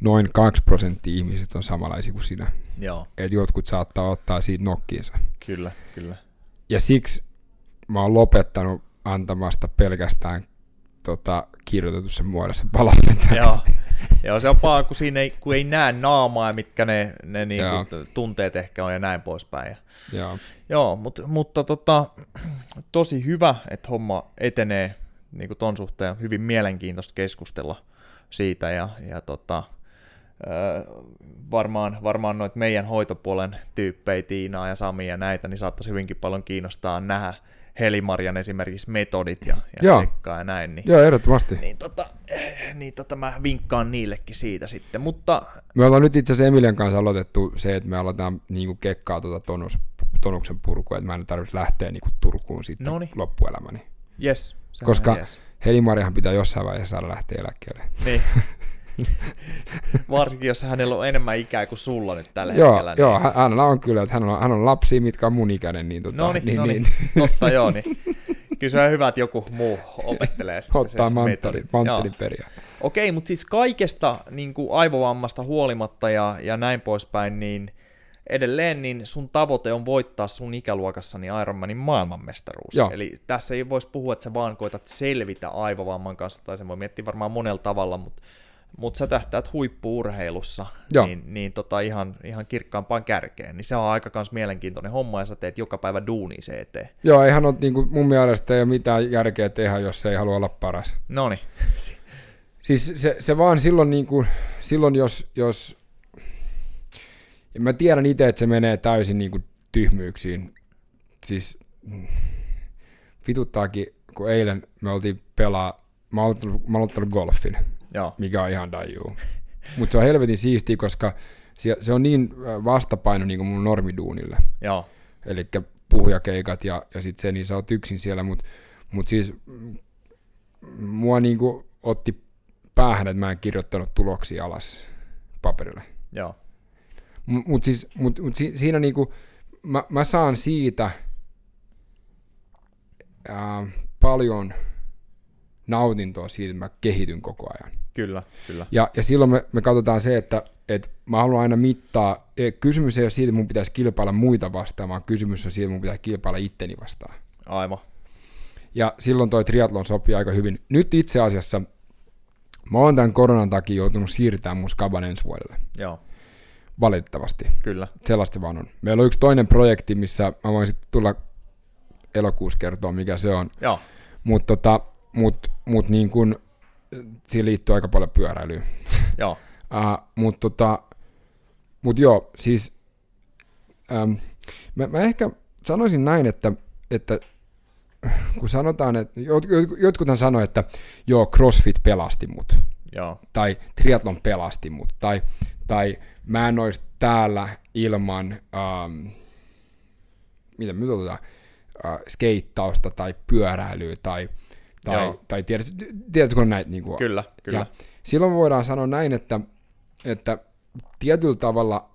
noin 2 prosenttia ihmisistä on samanlaisia kuin sinä. joo, Että jotkut saattaa ottaa siitä nokkiinsa. kyllä, kyllä. Ja siksi mä oon lopettanut antamasta pelkästään tota, kirjoitetussa muodossa palautetta. Joo. Joo, se on paha, kun siinä ei, kun ei näe naamaa, mitkä ne, ne Joo. niinku tunteet ehkä on ja näin poispäin. Ja, Joo. joo, mutta, mutta tota, tosi hyvä, että homma etenee niin kuin ton suhteen. Hyvin mielenkiintoista keskustella siitä ja, ja tota, varmaan, varmaan noit meidän hoitopuolen tyyppejä, Tiinaa ja Sami ja näitä, niin saattaisi hyvinkin paljon kiinnostaa nähdä Helimarjan esimerkiksi metodit ja, ja Joo. tsekkaa ja näin. Niin, Joo, ehdottomasti. niin, tota, eh, niin tota, mä vinkkaan niillekin siitä sitten, mutta Me ollaan nyt itse asiassa Emilian kanssa aloitettu se, että me aletaan niinku kekkaa tuota tonus, tonuksen purkua, että mä en tarvitse lähteä niinku Turkuun sitten Noniin. loppuelämäni. on Koska jes. Helimariahan pitää jossain vaiheessa saada lähteä eläkkeelle. Niin. [laughs] [laughs] Varsinkin, jos hänellä on enemmän ikää kuin sulla nyt tällä Joo, hetkellä. joo, niin... hä- hänellä on kyllä, että hän on, hän on lapsia, mitkä on mun ikäinen, niin, tota, No niin, niin, no [laughs] niin. Totta joo, niin kyllä se on hyvä, että joku muu opettelee [laughs] ottaa manttelin, manttelin Joo. periaan. Okei, mutta siis kaikesta niin kuin aivovammasta huolimatta ja, ja näin poispäin, niin edelleen niin sun tavoite on voittaa sun ikäluokassa niin Ironmanin maailmanmestaruus. Joo. Eli tässä ei voisi puhua, että sä vaan koetat selvitä aivovamman kanssa, tai se voi miettiä varmaan monella tavalla, mutta mutta sä tähtäät huippuurheilussa, Joo. niin, niin tota ihan, ihan kirkkaampaan kärkeen, niin se on aika kans mielenkiintoinen homma, ja sä teet joka päivä duunia se eteen. Joo, eihän ole, niin kuin, mun mielestä ei ole mitään järkeä tehdä, jos se ei halua olla paras. Noniin. [laughs] Siis se, se vaan silloin, niin kuin, silloin jos, jos Ja mä tiedän itse, että se menee täysin niin kuin tyhmyyksiin. Siis vituttaakin, kun eilen me oltiin pelaa, mä oon aloittanut golfin, Joo. mikä on ihan dajuu. Mutta se on helvetin siistiä, koska se, on niin äh, vastapaino niin kuin mun normiduunille. Joo. Eli puhujakeikat ja, ja sitten se, niin sä oot yksin siellä, mutta mut siis mm, mua niinku otti päähän, että mä en kirjoittanut tuloksia alas paperille. Joo. Mutta mut siis, mut, mut si, siinä niinku, mä, mä saan siitä ää, paljon nautintoa siitä, että mä kehityn koko ajan. Kyllä, kyllä. Ja, ja silloin me, me katsotaan se, että, että mä haluan aina mittaa, e, kysymys ei ole siitä, että mun pitäisi kilpailla muita vastaan, vaan kysymys on siitä, että mun pitää kilpailla itteni vastaan. Aivan. Ja silloin toi triathlon sopii aika hyvin. Nyt itse asiassa mä oon tämän koronan takia joutunut siirtämään mun skaban ensi vuodelle. Joo. Valitettavasti. Kyllä. Sellaista se vaan on. Meillä on yksi toinen projekti, missä mä voin sitten tulla elokuussa kertoa, mikä se on. Joo. Mutta tota, mut, mut niin kun, siihen liittyy aika paljon pyöräilyä. [laughs] Joo. Uh, mutta tota, mut joo, siis um, mä, mä, ehkä sanoisin näin, että, että kun sanotaan, että jot, jotkuthan sanoo, että joo, CrossFit pelasti mut, Joo. tai triathlon pelasti mut, tai, tai mä en olisi täällä ilman, um, mitä me otetaan, uh, skeittausta tai pyöräilyä tai, tai, Joo. tai tiedät, tiedätkö näitä niin kuin, Kyllä, kyllä. ja silloin voidaan sanoa näin, että, että tietyllä tavalla,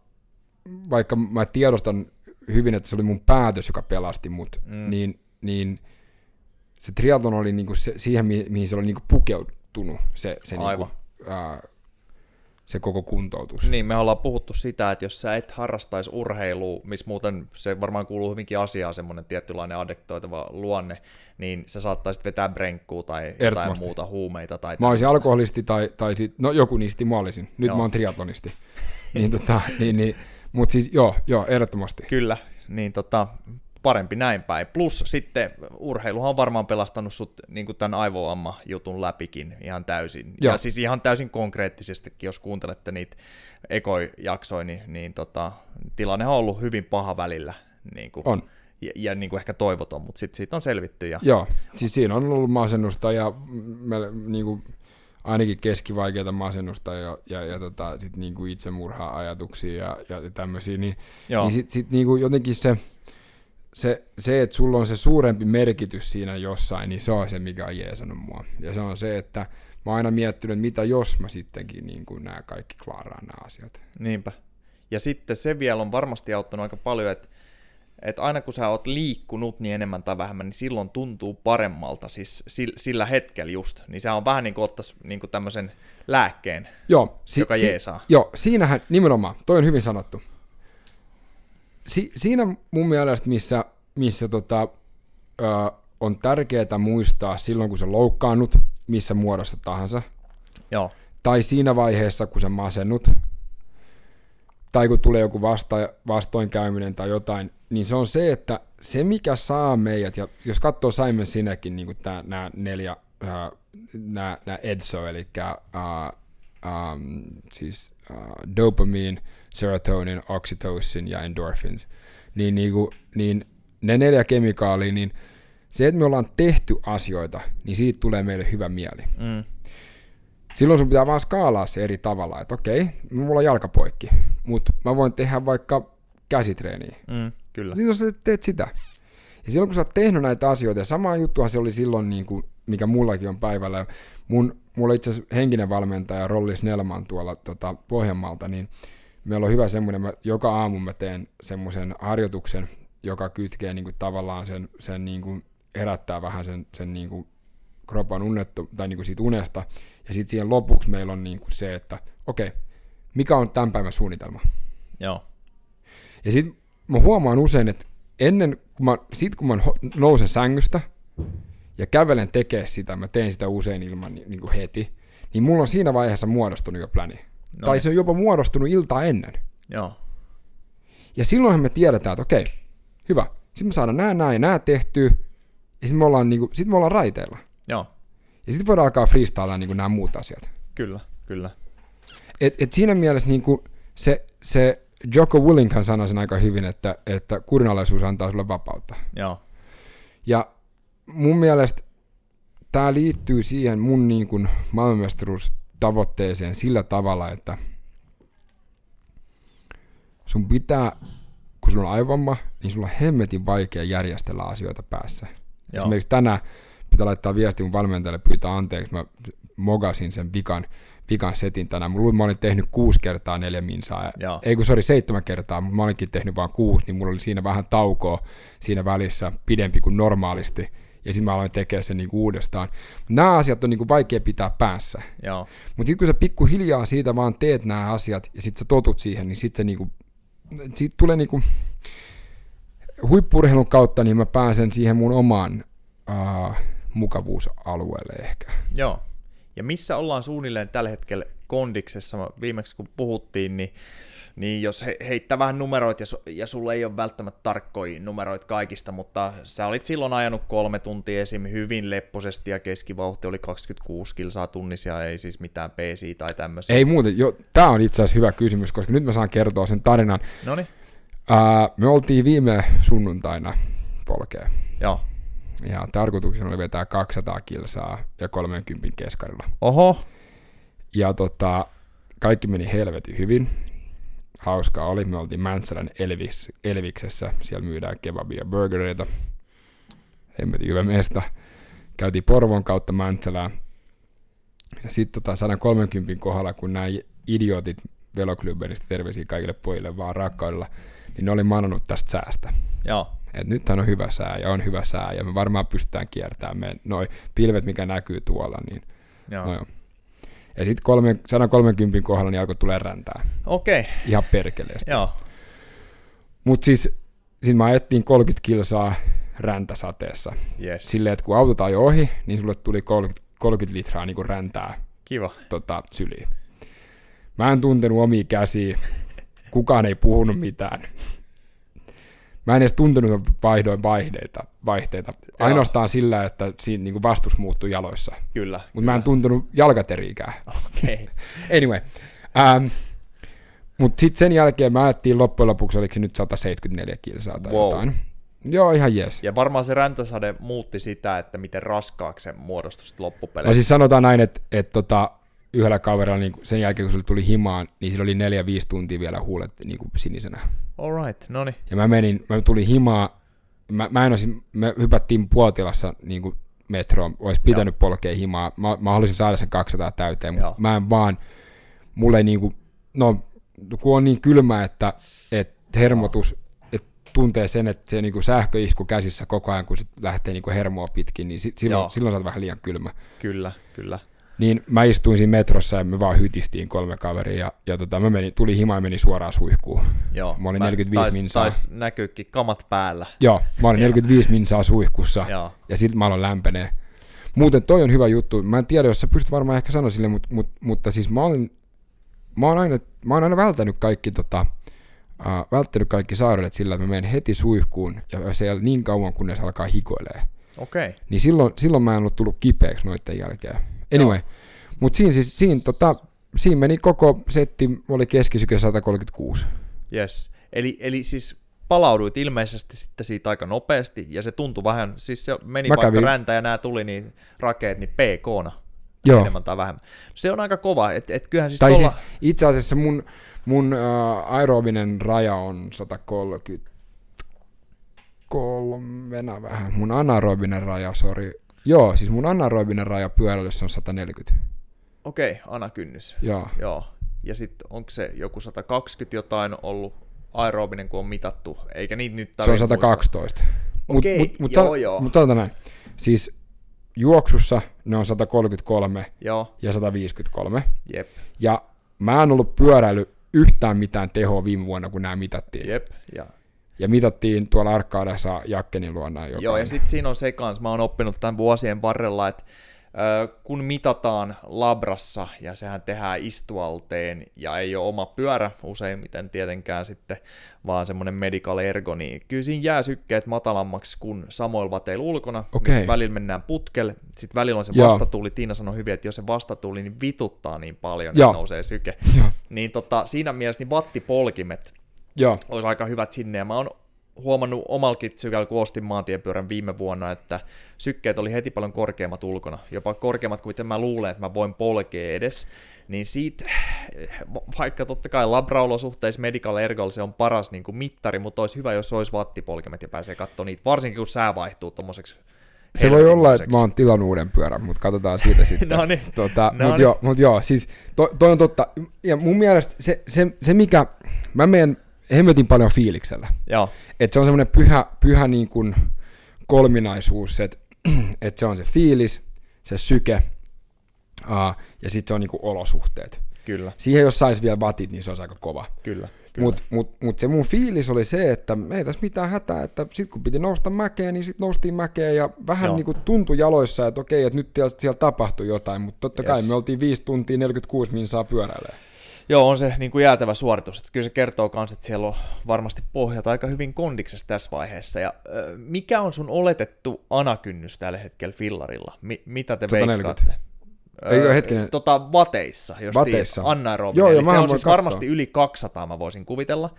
vaikka mä tiedostan hyvin, että se oli mun päätös, joka pelasti mut, mm. niin, niin se triathlon oli niinku se, siihen, mi- mihin se oli niinku pukeutunut, se, se, Aivan. ää, se koko kuntoutus. Niin, me ollaan puhuttu sitä, että jos sä et harrastaisi urheilua, missä muuten se varmaan kuuluu hyvinkin asiaan, semmoinen tietynlainen adektoitava luonne, niin sä saattaisit vetää brenkkuu tai jotain muuta huumeita. Tai Mä olisin tämmöistä. alkoholisti tai, tai sit, no joku niistä mä olisin. Nyt Joo. mä oon triatlonisti. [laughs] niin, tota, niin, niin, mutta siis joo, joo, ehdottomasti. Kyllä, niin tota, parempi näin päin. Plus sitten urheiluhan on varmaan pelastanut sut niin kuin tämän aivoamma-jutun läpikin ihan täysin. Joo. Ja siis ihan täysin konkreettisestikin, jos kuuntelette niitä ekojaksoja, niin, niin tota, tilanne on ollut hyvin paha välillä. Niin kuin, On. Ja, ja niin kuin ehkä toivoton, mutta sitten siitä on selvitty. Ja, Joo, siis siinä on ollut masennusta ja me, niin kuin, ainakin keskivaikeita masennusta ja, ja, ja tota, sit niin kuin itsemurha-ajatuksia ja, ja tämmöisiä, niin, Joo. niin sitten sit niin kuin jotenkin se, se, se, että sulla on se suurempi merkitys siinä jossain, niin se on se, mikä on jeesannut mua. Ja se on se, että mä oon aina miettinyt, että mitä jos mä sittenkin niin kuin nämä kaikki klaaraan nämä asiat. Niinpä. Ja sitten se vielä on varmasti auttanut aika paljon, että, että aina kun sä oot liikkunut niin enemmän tai vähemmän, niin silloin tuntuu paremmalta, siis sillä, hetkellä just. Niin se on vähän niin kuin ottaisi niin kuin tämmöisen lääkkeen. Joo, si- Joka jeesaa. Joo, siinähän nimenomaan, toi on hyvin sanottu. Si- siinä mun mielestä, missä, missä tota, ö, on tärkeää muistaa silloin, kun sä loukkaannut, missä muodossa tahansa, Joo, tai siinä vaiheessa, kun sä masennut, tai kun tulee joku vasta, vastoinkäyminen tai jotain, niin se on se, että se mikä saa meidät, ja jos katsoo Simon Sinekin niin nämä neljä, nämä EDSO, eli uh, um, siis uh, dopamine, serotonin, oxytocin ja endorphins, niin, niin, kuin, niin ne neljä kemikaalia, niin se, että me ollaan tehty asioita, niin siitä tulee meille hyvä mieli mm, silloin sun pitää vaan skaalaa se eri tavalla, että okei, mulla on jalkapoikki, mutta mä voin tehdä vaikka käsitreeniä. mm, kyllä. Silloin sä teet sitä. Ja silloin kun sä oot tehnyt näitä asioita, ja sama juttuhan se oli silloin, niin kuin, mikä mullakin on päivällä, mun, mulla itse asiassa henkinen valmentaja Rolli Snellman tuolla tota, Pohjanmaalta, niin meillä on hyvä semmoinen, mä, joka aamu mä teen semmoisen harjoituksen, joka kytkee niin kuin, tavallaan sen, sen niin kuin, herättää vähän sen, sen niin kuin, kropan unnettu, tai niin kuin siitä unesta, ja sitten siihen lopuksi meillä on niin kuin se, että okei, mikä on tämän päivän suunnitelma? Joo, Ja sitten mä huomaan usein, että ennen, kun mä, sit kun mä nousen sängystä ja kävelen tekee sitä, mä teen sitä usein ilman niin, niin kuin heti, niin mulla on siinä vaiheessa muodostunut jo pläni. No tai niin. se on jopa muodostunut iltaa ennen. joo, Ja silloinhan me tiedetään, että okei, hyvä. Sitten me saadaan nää, nää ja nää tehtyä, ja sitten me ollaan, niin kuin, sit me ollaan raiteilla. joo, Ja sitten voidaan alkaa freestylaa niin nämä muut asiat. kyllä, kyllä. Et, et siinä mielessä niin kuin se, se Joko Willinghan sanoi sen aika hyvin, että, että kurinalaisuus antaa sulle vapautta. Joo. Ja mun mielestä tämä liittyy siihen mun niin kuin maailmanmestaruustavoitteeseen sillä tavalla, että sun pitää, kun sulla on aivomma, niin sulla on hemmetin vaikea järjestellä asioita päässä. Joo. Esimerkiksi tänään pitää laittaa viesti mun valmentajalle pyytää anteeksi, mä mogasin sen vikan, vikan setin tänään. Mulla mä olin tehnyt kuusi kertaa neljä minsaa. Joo. Ei kun sori, seitsemän kertaa, mutta mä olinkin tehnyt vain kuusi, niin mulla oli siinä vähän taukoa siinä välissä pidempi kuin normaalisti. Ja sitten mä aloin tekemään sen niinku uudestaan. Nämä asiat on niinku vaikea pitää päässä. Mutta sitten kun sä pikkuhiljaa siitä vaan teet nämä asiat ja sitten sä totut siihen, niin sitten se niinku, siitä tulee niinku, huippurheilun kautta niin mä pääsen siihen mun omaan uh, mukavuusalueelle ehkä. Joo. Ja missä ollaan suunnilleen tällä hetkellä kondiksessa, viimeksi kun puhuttiin, niin, niin jos he, heittää vähän numeroit, ja, su, ja sulla ei ole välttämättä tarkkoja numeroita kaikista, mutta sä olit silloin ajanut kolme tuntia esim. hyvin lepposesti, ja keskivauhti oli 26 kilsaa tunnisia, ei siis mitään PC tai tämmöisiä. Ei muuten, jo, tää on itse asiassa hyvä kysymys, koska nyt mä saan kertoa sen tarinan. Noniin. Uh, me oltiin viime sunnuntaina polkea. Joo. Ja tarkoituksena oli vetää 200 kilsaa ja 30 keskarilla. Oho. Ja tota, kaikki meni helvetin hyvin. Hauskaa oli. Me oltiin Mäntsälän Elvis, Elviksessä. Siellä myydään kebabia ja burgereita. Hemmetin hyvä mesta. Käytiin Porvon kautta Mäntsälään. Ja sitten tota 130 kohdalla, kun nämä idiotit Veloklubenista terveisiä kaikille pojille vaan rakkaudella, niin ne oli manannut tästä säästä. Joo. Et nythän on hyvä sää ja on hyvä sää ja me varmaan pystytään kiertämään me noi pilvet, mikä näkyy tuolla. Niin, joo. No joo. Ja sitten 130 kohdalla niin alkoi tulee räntää. Okei. Okay. Ihan perkeleesti. Joo. Mutta siis sit mä ajettiin 30 kilsaa räntäsateessa. Yes. Silleen, että kun autot ajoi ohi, niin sulle tuli 30, 30 litraa niin räntää Kiva. Tota, syliin. Mä en tuntenut omia käsiä. Kukaan ei puhunut mitään. Mä en edes tuntenut vaihdoin vaihteita, vaihteita. ainoastaan sillä, että siinä niin vastus muuttui jaloissa. Kyllä. Mutta mä en tuntenut jalkateriikään. Okei. Okay. [laughs] anyway. Um, mutta sitten sen jälkeen mä ajattelin loppujen lopuksi, oliko se nyt 174 kilsaa tai wow. jotain. Joo, ihan jees. Ja varmaan se räntäsade muutti sitä, että miten raskaaksi se muodostui loppupeleissä. No siis sanotaan näin, että, että tota, yhdellä kaverilla niin sen jälkeen, kun se tuli himaan, niin sillä oli neljä viisi tuntia vielä huulet niin kuin sinisenä. Alright, no niin. Ja mä menin, mä tulin himaa, mä, mä en olisi, me hypättiin puotilassa niin kuin metroon, olisi pitänyt Joo. polkea himaa, mä, mä haluaisin saada sen 200 täyteen, mutta mä en vaan, mulle ei niin kuin, no kun on niin kylmä, että, että hermotus, että tuntee sen, että se niin kuin sähköisku käsissä koko ajan, kun se lähtee niin kuin hermoa pitkin, niin silloin, silloin sä oot vähän liian kylmä. Kyllä, kyllä. Niin mä istuin siinä metrossa ja me vaan hytistiin kolme kaveria ja, ja tota, mä meni, tuli hima ja meni suoraan suihkuun. Joo, mä olin 45 tais, minsaa. Tais näkyykin kamat päällä. Joo, mä olin 45 minsaa suihkussa Joo. ja sitten mä aloin lämpenee. Muuten toi on hyvä juttu. Mä en tiedä, jos sä pystyt varmaan ehkä sanoa sille, mutta, mutta, mutta siis mä olen, mä olen aina, mä olen aina välttänyt kaikki tota, uh, välttänyt kaikki sairaudet sillä, että mä menen heti suihkuun ja se niin kauan, kunnes alkaa hikoilee. Okei. Okay. Niin silloin, silloin mä en ollut tullut kipeäksi noiden jälkeen. Anyway, mutta siinä, siis, siinä, tota, siinä meni koko setti, oli keskisyke 136. Yes. Eli, eli siis palauduit ilmeisesti sitten siitä aika nopeasti, ja se tuntui vähän, siis se meni Mä vaikka kävin. räntä ja nämä tuli niin rakeet, niin PK-na. Joo. enemmän tai vähemmän. Se on aika kova, että et kyllähän siis Tai tolla... siis itse asiassa mun, mun uh, aerobinen raja on 133 vähän. Mun anaerobinen raja, sori. Joo, siis mun anaerobinen raja pyöräilyssä on 140. Okei, okay, anakynnys. Joo. Joo. Ja sitten onko se joku 120 jotain ollut aerobinen, kun on mitattu, eikä niitä nyt Se on 112. Okei, okay, mut, mut, joo, joo. Mutta sanotaan näin, siis juoksussa ne on 133 joo. ja 153. Jep. Ja mä en ollut pyöräily yhtään mitään tehoa viime vuonna, kun nämä mitattiin. Jep, ja ja mitattiin tuolla Arkkaadassa Jakkenin luona. Joka Joo, ja sitten siinä on se kanssa, mä oon oppinut tämän vuosien varrella, että kun mitataan labrassa, ja sehän tehdään istualteen, ja ei ole oma pyörä useimmiten tietenkään sitten, vaan semmoinen medical ergo, niin kyllä siinä jää sykkeet matalammaksi kuin samoilla vateilla ulkona, okay. missä välillä mennään putkelle, sitten välillä on se Joo. vastatuli, Tiina sanoi hyvin, että jos se vastatuli, niin vituttaa niin paljon, että nousee syke. Joo. Niin tota, siinä mielessä niin vattipolkimet Joo, olisi aika hyvät sinne. Ja mä oon huomannut omalkin sykällä, kun ostin maantiepyörän viime vuonna, että sykkeet oli heti paljon korkeammat ulkona. Jopa korkeammat kuin mitä mä luulen, että mä voin polkea edes. Niin siitä, vaikka totta kai labraolosuhteissa Medical Ergol se on paras niin kuin mittari, mutta olisi hyvä, jos olisi wattipolkemet ja pääsee katsoa niitä, varsinkin kun sää vaihtuu tuommoiseksi se voi olla, että mä oon tilannut uuden pyörän, mutta katsotaan siitä sitten. [laughs] no niin. tota, no mutta niin. joo, mut joo, siis to, toi on totta. Ja mun mielestä se, se, se mikä, mä menen hemmetin paljon fiiliksellä. Joo. Että se on semmoinen pyhä, pyhä niin kuin kolminaisuus, että, [clears throat] että se on se fiilis, se syke uh, ja sitten se on niin kuin olosuhteet. Kyllä. Siihen jos saisi vielä batit, niin se olisi aika kova. Kyllä. Mutta mut, mut se mun fiilis oli se, että ei tässä mitään hätää, että sit kun piti nousta mäkeen, niin sitten noustiin mäkeen ja vähän niin kuin tuntui jaloissa, että okei, että nyt siellä tapahtui jotain, mutta totta yes. kai me oltiin 5 tuntia 46 min saa pyöräilee. Joo, on se niin kuin jäätävä suoritus. Että kyllä se kertoo myös, että siellä on varmasti pohjat aika hyvin kondiksessa tässä vaiheessa. Ja, äh, mikä on sun oletettu anakynnys tällä hetkellä fillarilla? Mi- mitä te 140. veikkaatte? Eikö hetkinen? Tota, vateissa, jos vateissa. anaerobinen. Joo, joo, se on siis katsoa. varmasti yli 200, mä voisin kuvitella.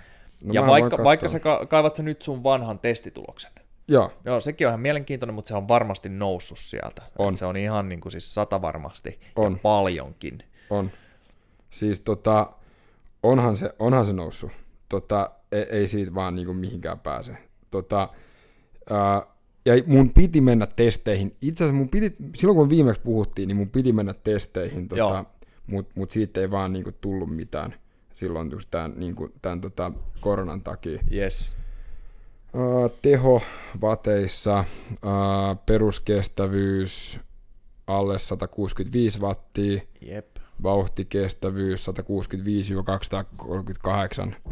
No, ja vaikka, vaikka sä ka- kaivat sä nyt sun vanhan testituloksen. Joo. Joo, sekin on ihan mielenkiintoinen, mutta se on varmasti noussut sieltä. On. Et se on ihan niin kuin siis sata varmasti on. ja paljonkin. On. Siis tota, onhan se, onhan se noussut. Tota, ei, ei siitä vaan niin kuin mihinkään pääse. Tota, ää, ja mun piti mennä testeihin. Itse asiassa mun piti, silloin kun viimeksi puhuttiin, niin mun piti mennä testeihin, tota, mutta mut siitä ei vaan niinku tullut mitään silloin just tämän, niinku, tämän tota, koronan takia. Yes. Uh, teho vateissa, uh, peruskestävyys alle 165 wattia. Jep vauhtikestävyys 165-238.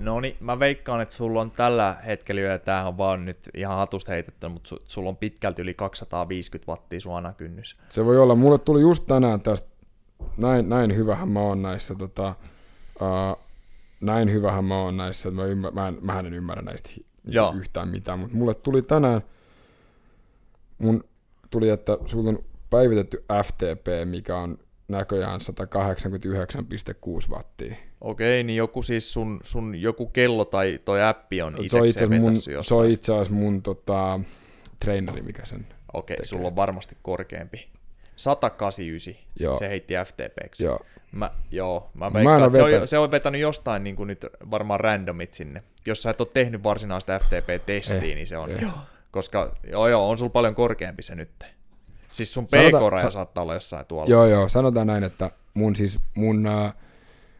No niin, mä veikkaan, että sulla on tällä hetkellä, ja tämähän on vaan nyt ihan hatusta heitetty, mutta sulla on pitkälti yli 250 wattia kynnys. Se voi olla. Mulle tuli just tänään tästä, näin, näin hyvähän mä oon näissä, tota, uh, näin hyvähän mä oon näissä, että mä, ymmär, mä, en, mä en ymmärrä näistä Joo. yhtään mitään, mutta mulle tuli tänään, mun tuli, että sulla on päivitetty FTP, mikä on näköjään 189,6 wattia. Okei, niin joku siis sun, sun joku kello tai toi appi on itse itse mun, Se on itse asiassa mun tota, traineri, mikä sen Okei, tekee. sulla on varmasti korkeampi. 189, joo. se heitti FTPksi. Joo. Mä, joo, mä veikkaan, mä se, on, se on vetänyt jostain niin kuin nyt varmaan randomit sinne. Jos sä et ole tehnyt varsinaista FTP-testiä, eh, niin se on. Eh. Koska joo, joo, on sulla paljon korkeampi se nyt. Siis sun PK-raja sa- saattaa olla jossain tuolla. Joo, joo, sanotaan näin, että mun siis mun uh,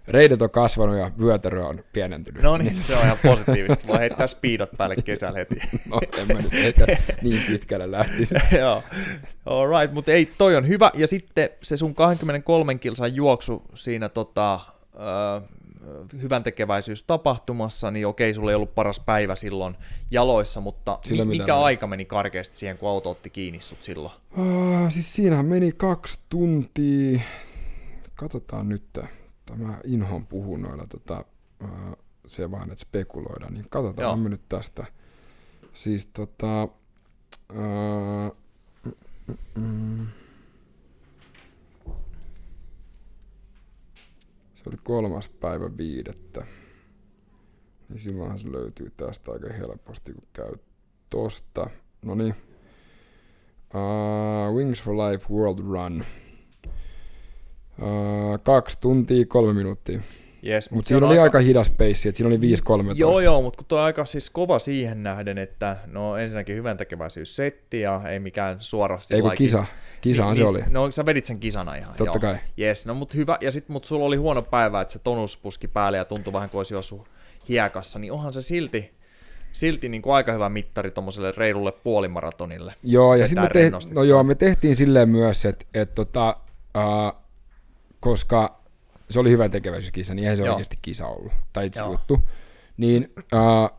reidet on kasvanut ja vyötärö on pienentynyt. No niin, se on ihan positiivista. Voi heittää speedot päälle kesällä heti. [laughs] no, en mä nyt heitä niin pitkälle lähtisi. [laughs] joo, alright, mutta ei, toi on hyvä. Ja sitten se sun 23 kilsan juoksu siinä tota, uh, hyvän tekeväisyys tapahtumassa, niin okei, sulla ei ollut paras päivä silloin jaloissa, mutta mi- mikä aika meni karkeasti siihen, kun auto otti kiinni sut silloin? Uh, siis siinähän meni kaksi tuntia. Katsotaan nyt, tämä inhon puhuu noilla tota, uh, se vaan, että spekuloidaan, niin katsotaan me nyt tästä. Siis tota, uh, mm, mm. Oli kolmas päivä viidettä. Niin silloinhan se löytyy tästä aika helposti, kun käy tosta. No niin. Uh, Wings for Life World Run. Uh, kaksi tuntia, kolme minuuttia. Yes, mutta mut siinä oli aika, aika hidas pace, että siinä oli 5-13. Joo, joo, mutta kun tuo aika siis kova siihen nähden, että no ensinnäkin hyvän tekeväisyys setti ja ei mikään suorasti Ei kun kisa, kisahan niin, se oli. No sä vedit sen kisana ihan. Totta joo. kai. Yes, no mutta hyvä, ja sitten mut sulla oli huono päivä, että se tonus puski päälle ja tuntui vähän kuin olisi josu hiekassa, niin onhan se silti, silti niin kuin aika hyvä mittari tuommoiselle reilulle puolimaratonille. Joo, ja sitten me, te, no joo, me tehtiin silleen myös, että et tota, uh, koska se oli hyvä tekeväisyyskisa, niin eihän se Joo. oikeasti kisa ollut, tai itse juttu. Niin uh,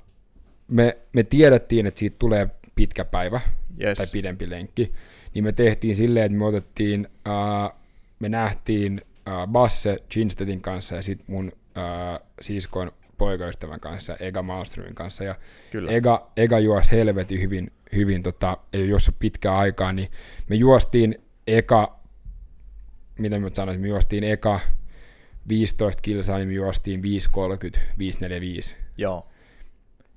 me, me tiedettiin, että siitä tulee pitkä päivä, yes. tai pidempi lenkki, niin me tehtiin silleen, että me otettiin, uh, me nähtiin uh, Basse Chinstedin kanssa ja sitten mun uh, siskoin poikaystävän kanssa, Ega Malmströmin kanssa, ja Kyllä. Ega, Ega juosi helvetin hyvin, hyvin tota, ei juossut pitkää aikaa, niin me juostiin eka, mitä mä sanoisin, me juostiin eka 15 kilsaa, niin me juostiin 5.30, 5.45. Joo.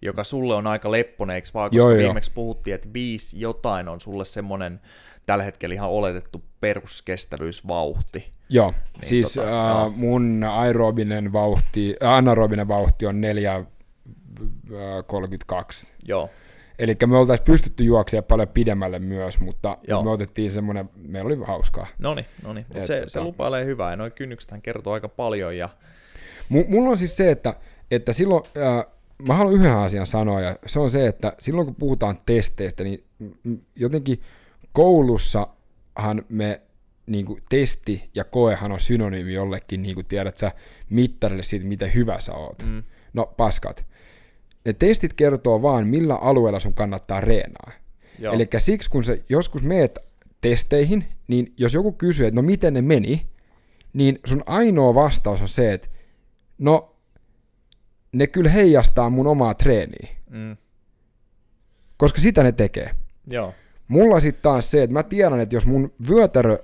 joka sulle on aika lepponeeksi, vaan koska Joo, joo, joo. viimeksi puhuttiin, että viisi jotain on sulle semmoinen tällä hetkellä ihan oletettu peruskestävyysvauhti. Joo, Niin, siis tota, tota, joo. mun aerobinen vauhti, äh, anaerobinen vauhti on 4.32. Joo, Eli me oltaisiin pystytty juoksemaan paljon pidemmälle myös, mutta Joo. me otettiin semmoinen, meillä oli hauskaa. no niin, no niin. Se, tota- se lupailee hyvää ja noin kynnyksethän kertoo aika paljon ja M- mulla on siis se, että, että silloin, äh, mä haluan yhden asian sanoa, ja se on se, että silloin kun puhutaan testeistä, niin jotenkin koulussahan me niin kuin testi ja koehan on synonyymi jollekin, niin kuin tiedät sä, mittarille siitä, miten hyvä sä oot. Mm. No paskat. Ne testit kertoo vaan, millä alueella sun kannattaa reenaa. Eli siksi, kun sä joskus meet testeihin, niin jos joku kysyy, että no miten ne meni, niin sun ainoa vastaus on se, että no ne kyllä heijastaa mun omaa treeniä, mm, koska sitä ne tekee. joo, Mulla sitten taas se, että mä tiedän, että jos mun vyötärö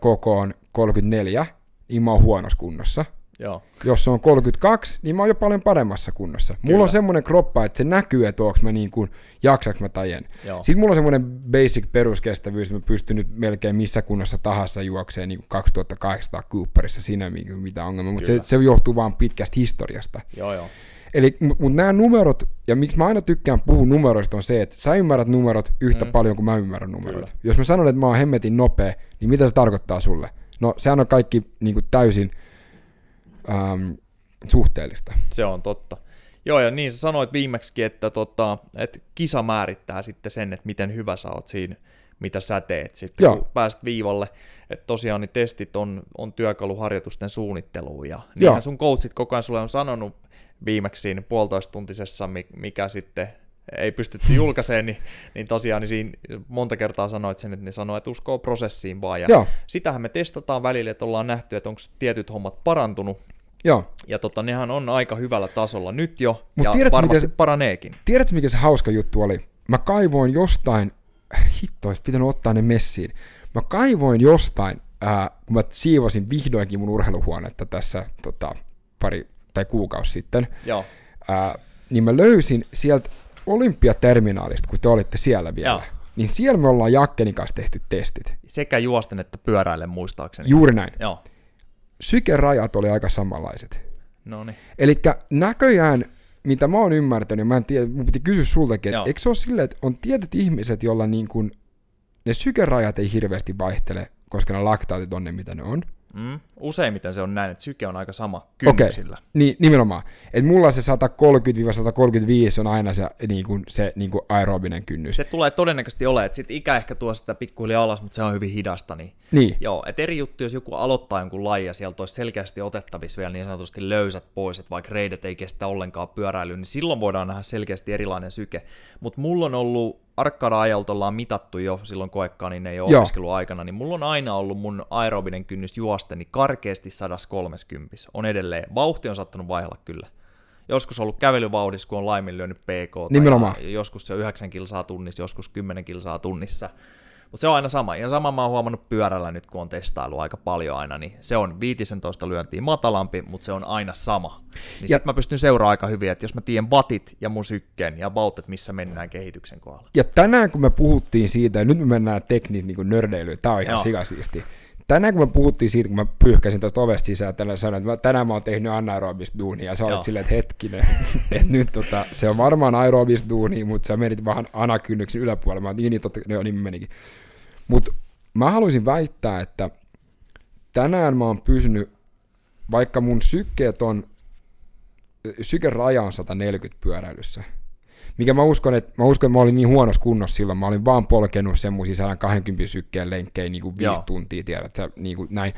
koko on 34, niin mä oon huonossa kunnossa. Joo, Jos se on 32, niin mä oon jo paljon paremmassa kunnossa. Mulla Kyllä. on semmoinen kroppa, että se näkyy, että onko mä niin kuin, jaksaks mä tai en. Joo. Sitten mulla on semmoinen basic peruskestävyys, että mä pystyn nyt melkein missä kunnossa tahansa juokseen niin kuin 2800 Cooperissa, siinä mitään ongelmaa, mutta se, se johtuu vaan pitkästä historiasta. joo, joo, Eli, mutta nämä numerot, ja miksi mä aina tykkään puhua numeroista, on se, että sä ymmärrät numerot yhtä mm. paljon kuin mä ymmärrän numeroita. Kyllä. Jos mä sanon, että mä oon hemmetin nopea, niin mitä se tarkoittaa sulle? No, sehän on kaikki niin kuin täysin ähm, suhteellista. se on totta. Joo, ja niin sä sanoit viimeksi, että, tota, että kisa määrittää sitten sen, että miten hyvä sä oot siinä, mitä sä teet sitten, Joo. kun pääset viivalle. Että tosiaan niin testit on, on työkalu harjoitusten suunnitteluun, ja Joo. niinhän sun coachit koko ajan sulle on sanonut viimeksi siinä puolitoistuntisessa, mi- mikä sitten ei pystytty [laughs] julkaiseen, niin, niin tosiaan niin siinä monta kertaa sanoit sen, että ne sanoo, että uskoo prosessiin vaan. Ja Joo. sitähän me testataan välillä, että ollaan nähty, että onko tietyt hommat parantunut, Joo. ja tota, nehän on aika hyvällä tasolla nyt jo, Mut ja tiedätkö, varmasti miten se- paraneekin. Tiedätkö, mikä se hauska juttu oli? Mä kaivoin jostain, hitto, olisi pitänyt ottaa ne messiin. Mä kaivoin jostain, ää, kun mä siivosin vihdoinkin mun urheiluhuonetta tässä tota, pari tai kuukausi sitten, Joo, ää, niin mä löysin sieltä Olympiaterminaalista, kun te olitte siellä vielä. Joo. Niin siellä me ollaan Jakkenin kanssa tehty testit. sekä juosten että pyöräille muistaakseni. Juuri näin. Joo, Sykerajat oli aika samanlaiset. no niin. Eli näköjään, mitä mä oon ymmärtänyt, mä en tiedä, mun piti kysyä sultakin, että eikö se ole silleen, että on tietyt ihmiset, joilla niin kuin ne sykerajat ei hirveästi vaihtele, koska ne laktaatit on ne, mitä ne on. Mm. Useimmiten se on näin, että syke on aika sama kynnyksillä. niin, nimenomaan. Et mulla se 130-135 on aina se, niin kuin, se niin kuin aerobinen kynnys. Se tulee todennäköisesti olemaan, että sit ikä ehkä tuo sitä pikkuhiljaa alas, mutta se on hyvin hidasta. Niin Niin, Joo, että eri juttu, jos joku aloittaa jonkun lajin ja sieltä olisi selkeästi otettavissa vielä niin sanotusti löysät pois, että vaikka reidet ei kestä ollenkaan pyöräilyä, niin silloin voidaan nähdä selkeästi erilainen syke. Mutta mulla on ollut, arkkada-ajalta ollaan mitattu jo silloin koekkaan, niin ei ole Joo. opiskeluaikana, niin mulla on aina ollut mun aerobinen kynnys juosta, niin karkeasti 130. On edelleen. Vauhti on saattanut vaihella kyllä. Joskus on ollut kävelyvauhdissa, kun on laiminlyönyt PK. Nimenomaan. Joskus se on 9 kilsaa tunnissa, joskus 10 kilsaa tunnissa. Mutta se on aina sama. Ja sama mä oon huomannut pyörällä nyt, kun on testailu aika paljon aina, niin se on 15 lyöntiä matalampi, mutta se on aina sama. Niin Ja- sit mä pystyn seuraamaan aika hyvin, että jos mä tiedän batit ja mun sykkeen ja about, että missä mennään kehityksen kohdalla. ja tänään kun me puhuttiin siitä, ja nyt me mennään tekniin niin nördeilyyn, tää on ihan Joo. sikasiisti. Tänään kun me puhuttiin siitä, kun mä pyyhkäsin tuosta ovesta sisään, tänään sanoin, että mä, tänään mä oon tehnyt anaerobista duunia, ja sä olet silleen, että hetkinen, [laughs] että nyt tota, se on varmaan aerobista duunia, mutta sä menit vähän anakynnyksen yläpuolelle, mä oon, niin, niin, totta, joo, niin menikin. Mutta mä haluaisin väittää, että tänään mä oon pysynyt, vaikka mun sykkeet on, sykeraja on 140 pyöräilyssä, mikä mä uskon, että mä uskon, että mä olin niin huonossa kunnossa silloin, mä olin vaan polkenut semmoisia 120 sykkeen lenkkejä niin kuin viisi Joo. tuntia, tiedät sä, niin kuin näin.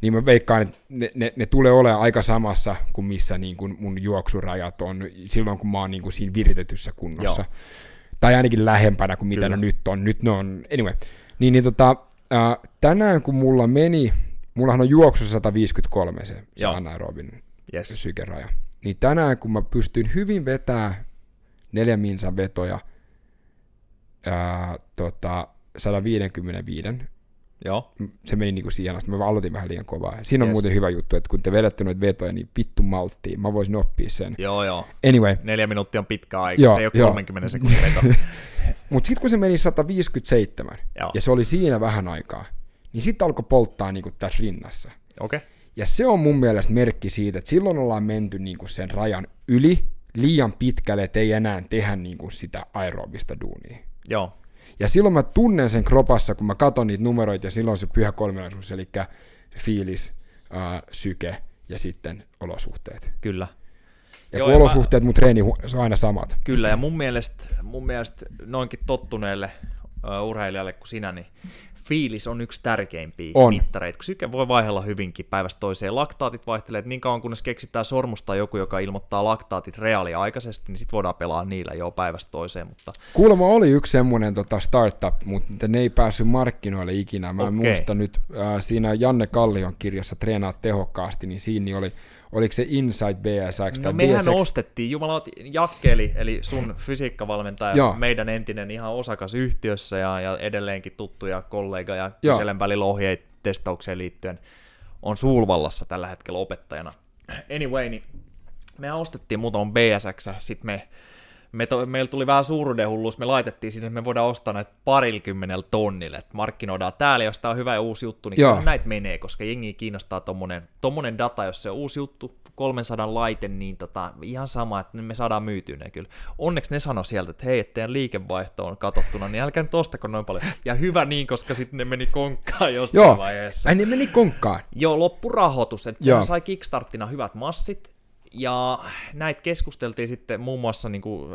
Niin mä veikkaan, että ne, ne, ne tulee olemaan aika samassa kuin missä niin kuin mun juoksurajat on silloin, kun mä oon niin kuin siinä viritetyssä kunnossa. Joo. Tai ainakin lähempänä kuin mitä Kyllä. ne nyt on. Nyt ne on, anyway. Niin, niin tota, ää, tänään kun mulla meni, mullahan on juoksussa 153 se, se anaerobin Yes. sykeraja. Niin tänään, kun mä pystyin hyvin vetää neljän minsan vetoja ää, tota, 155 Joo. Se meni niinku siihen asti. Mä aloitin vähän liian kovaa. Siinä on Yes. muuten hyvä juttu, että kun te vedätte noita vetoja, niin vittu malttiin. Mä voisin oppia sen. Joo, joo. Anyway, Neljä minuuttia on pitkä aika, Joo, se ei ole joo. 30 sekunnin veto. [laughs] mutta sitten kun se meni 157, Joo. ja se oli siinä vähän aikaa, niin sitten alkoi polttaa niinku tässä rinnassa. Okei. Okay. Ja se on mun mielestä merkki siitä, että silloin ollaan menty niinku sen rajan yli liian pitkälle, että ei enää tehdä niinku sitä aerobista duunia. Joo. Ja silloin mä tunnen sen kropassa, kun mä katson niitä numeroita, ja silloin se pyhä kolminaisuus, eli fiilis, ää, syke ja sitten olosuhteet. Kyllä. Ja Joo, kun ja mä- olosuhteet mun treeni on aina samat. Kyllä, ja mun mielestä, mun mielestä noinkin tottuneelle uh, urheilijalle kuin sinä, niin fiilis on yksi tärkeimpiä On. mittareita, kun syke voi vaihella hyvinkin päivästä toiseen. Laktaatit vaihtelee, että niin kauan kunnes keksitään sormusta joku, joka ilmoittaa laktaatit reaaliaikaisesti, niin sit voidaan pelaa niillä jo päivästä toiseen, mutta Kuulemma oli yksi semmoinen tota startup, mutta ne ei päässyt markkinoille ikinä. Mä Okei. muista nyt, äh, siinä Janne Kallion kirjassa Treenaa tehokkaasti, niin siinä oli, oliko se Inside BSX No tai mehän BSX, ostettiin, jumala Jakkeli, eli sun fysiikkavalmentaja, Joo. meidän entinen ihan osakas yhtiössä ja, ja edelleenkin tuttu ja kollega ja kyselen välillä ohjeita testaukseen liittyen, on Suulvallassa tällä hetkellä opettajana. Anyway, niin me ostettiin muutaman BSX, sitten me, me to, meillä tuli vähän suuruudenhulluus, me laitettiin sinne, että me voidaan ostaa näitä parikymmenellä tonnille, että markkinoidaan täällä, jos tämä on hyvä ja uusi juttu, niin Joo. näitä menee, koska jengi kiinnostaa tommonen, tommonen data, jos se on uusi juttu, 300 laite, niin tota, ihan sama, että me saadaan myytyä ne kyllä. Onneksi ne sanoi sieltä, että hei, että teidän liikevaihto on katsottuna, niin älkää nyt ostako noin paljon. Ja hyvä niin, koska sitten ne meni konkkaan jossain Joo, vaiheessa. ai ne meni konkkaan. Joo, loppurahoitus, että Joo. Joo. sai Kickstartina hyvät massit, ja näitä keskusteltiin sitten muun muassa niin kuin,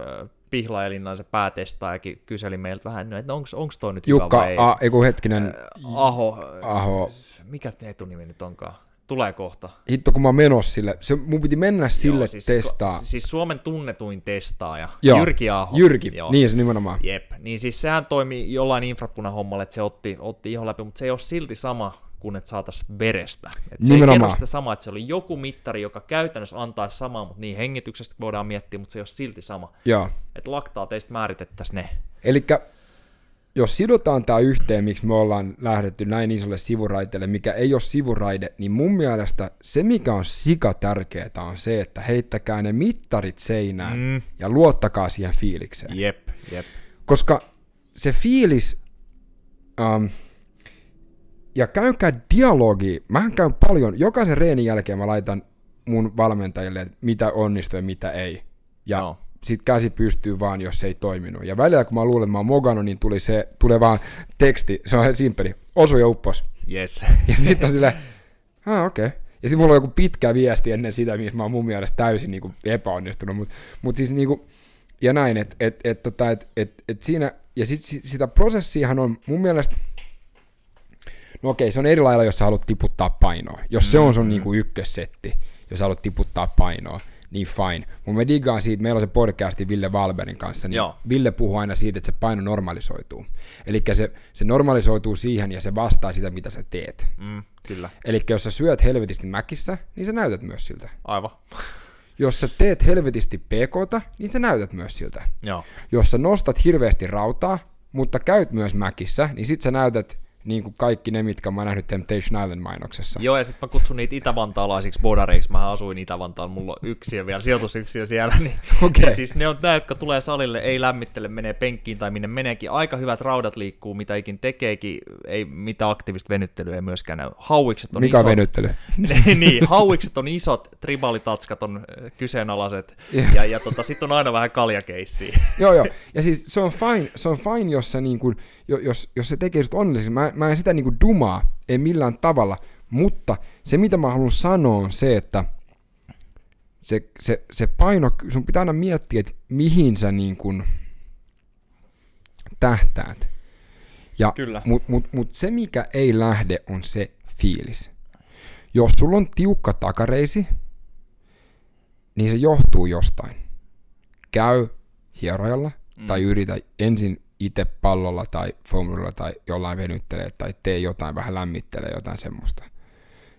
Pihlaelinnan se päätestaajakin kyseli meiltä vähän, että onko toi nyt Jukka, hyvä vai a, ei kun hetkinen, Aho, Aho. mikä etunimi nyt onkaan? Tulee kohta. hitto kun mä oon menossa sille, se, mun piti mennä sille Joo, siis, testaa. Siis Suomen tunnetuin testaaja, Joo, Jyrki Aho. Jyrki, Joo. niin se nimenomaan. Jep, niin siis sehän toimi jollain infrapunan hommalla, että se otti, otti ihon läpi, mutta se ei ole silti sama kuin että saataisiin verestä. Et se ei kerro sitä samaa, että se oli joku mittari, joka käytännössä antaisi samaa, mutta niin hengityksestä voidaan miettiä, mutta se ei ole silti sama. Joo. Että laktaateista määritettäisiin ne. Eli jos sidotaan tämä yhteen, miksi me ollaan lähdetty näin isolle sivuraiteelle, mikä ei ole sivuraide, niin mun mielestä se, mikä on sika tärkeää, on se, että heittäkää ne mittarit seinään mm. ja luottakaa siihen fiilikseen. Jep, jep. Koska se fiilis, um, ja käykää dialogi, mähän käyn paljon, jokaisen reenin jälkeen mä laitan mun valmentajille, että mitä onnistuu ja mitä ei. Ja Joo. sit käsi pystyy vaan, jos se ei toiminut. Ja välillä kun mä luulen, että mä oon mogannut, niin tuli se, tulee vaan teksti, se on simpeli, osu ja uppos. Yes. Ja sitten on silleen, ah okei. Okay. Ja sitten mulla on joku pitkä viesti ennen sitä, missä mä oon mun mielestä täysin niinku epäonnistunut. Mutta mut siis niinku, ja näin, että et, et, tota, et, et, et siinä, ja sit, sit, sitä prosessiahan on mun mielestä, no okei, se on eri lailla, jos sä haluat tiputtaa painoa. Jos se on sun niinku ykkössetti, jos sä haluat tiputtaa painoa, niin fine. Mun mä digaan siitä, meillä on se podcasti Ville Valberin kanssa, niin Joo. Ville puhuu aina siitä, että se paino normalisoituu. Eli se, se normalisoituu siihen ja se vastaa sitä, mitä sä teet. Mm, kyllä, Eli jos sä syöt helvetisti mäkissä, niin sä näytät myös siltä. aivan. Jos sä teet helvetisti pkta, niin sä näytät myös siltä. Joo. Jos sä nostat hirveästi rautaa, mutta käyt myös mäkissä, niin sit sä näytät niin kuin kaikki ne, mitkä mä oon nähnyt Temptation Island-mainoksessa. Joo, ja sitten mä kutsun niitä itävantaalaisiksi bodareiksi. Mä asuin Itävantaalla, mulla on yksiö vielä, sijoitusyksiö siellä. Niin, [laughs] Okei. Et siis ne on nämä, jotka tulee salille, ei lämmittele, menee penkkiin tai minne meneekin. Aika hyvät raudat liikkuu, mitä ikin tekeekin. Ei mitään aktiivista venyttelyä ei myöskään näy. Hauikset on Mikä isot. venyttely? [laughs] niin, hauikset on isot, tribaalitatskat on kyseenalaiset. Ja, ja tota, sitten on aina vähän kaljakeissiä. joo, joo. [laughs] Ja siis se on fine, se on fine jos, sä niin kuin, jo- jos, jos se tekee sut onnelliseksi. Mä, mä en sitä niin kuin dumaa, ei millään tavalla. Mutta se, mitä mä haluan sanoa, on se, että se, se, se paino, sun pitää aina miettiä, että mihin sä niin kuin tähtäät. Ja, Kyllä. Mut, mut, mut se, mikä ei lähde, on se fiilis. Jos sulla on tiukka takareisi, niin se johtuu jostain. Käy hierojalla mm. tai yritä ensin itse pallolla tai foamilla tai jollain venyttelee tai tee jotain, vähän lämmittelee jotain semmoista.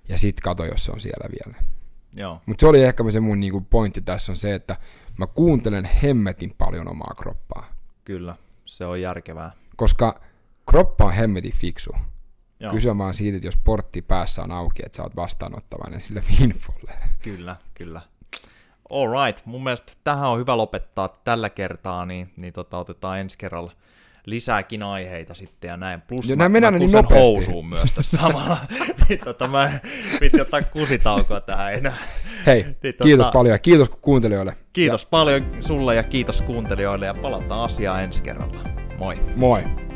Ja sit kato, jos se on siellä vielä. Joo, Mutta se oli ehkä se mun niinku pointti tässä on se, että mä kuuntelen hemmetin paljon omaa kroppaa. kyllä. Se on järkevää. Koska kroppa on hemmetin fiksu. Joo. Kyse on vaan siitä, että jos portti päässä on auki, että sä oot vastaanottavainen sille infolle. [laughs] Kyllä, kyllä. Alright, mun mielestä tähän on hyvä lopettaa tällä kertaa, niin, niin tota, otetaan ensi kerralla lisääkin aiheita sitten ja näin. Plus ja mä, mä niin nopeasti. housuun myös tässä samalla. [laughs] niin, tota, mä piti ottaa kusitaukoa tähän enää. Hei, niin, kiitos tota, paljon ja kiitos kuuntelijoille. Kiitos ja. paljon sulle ja kiitos kuuntelijoille ja palataan asiaan ensi kerralla. Moi. Moi.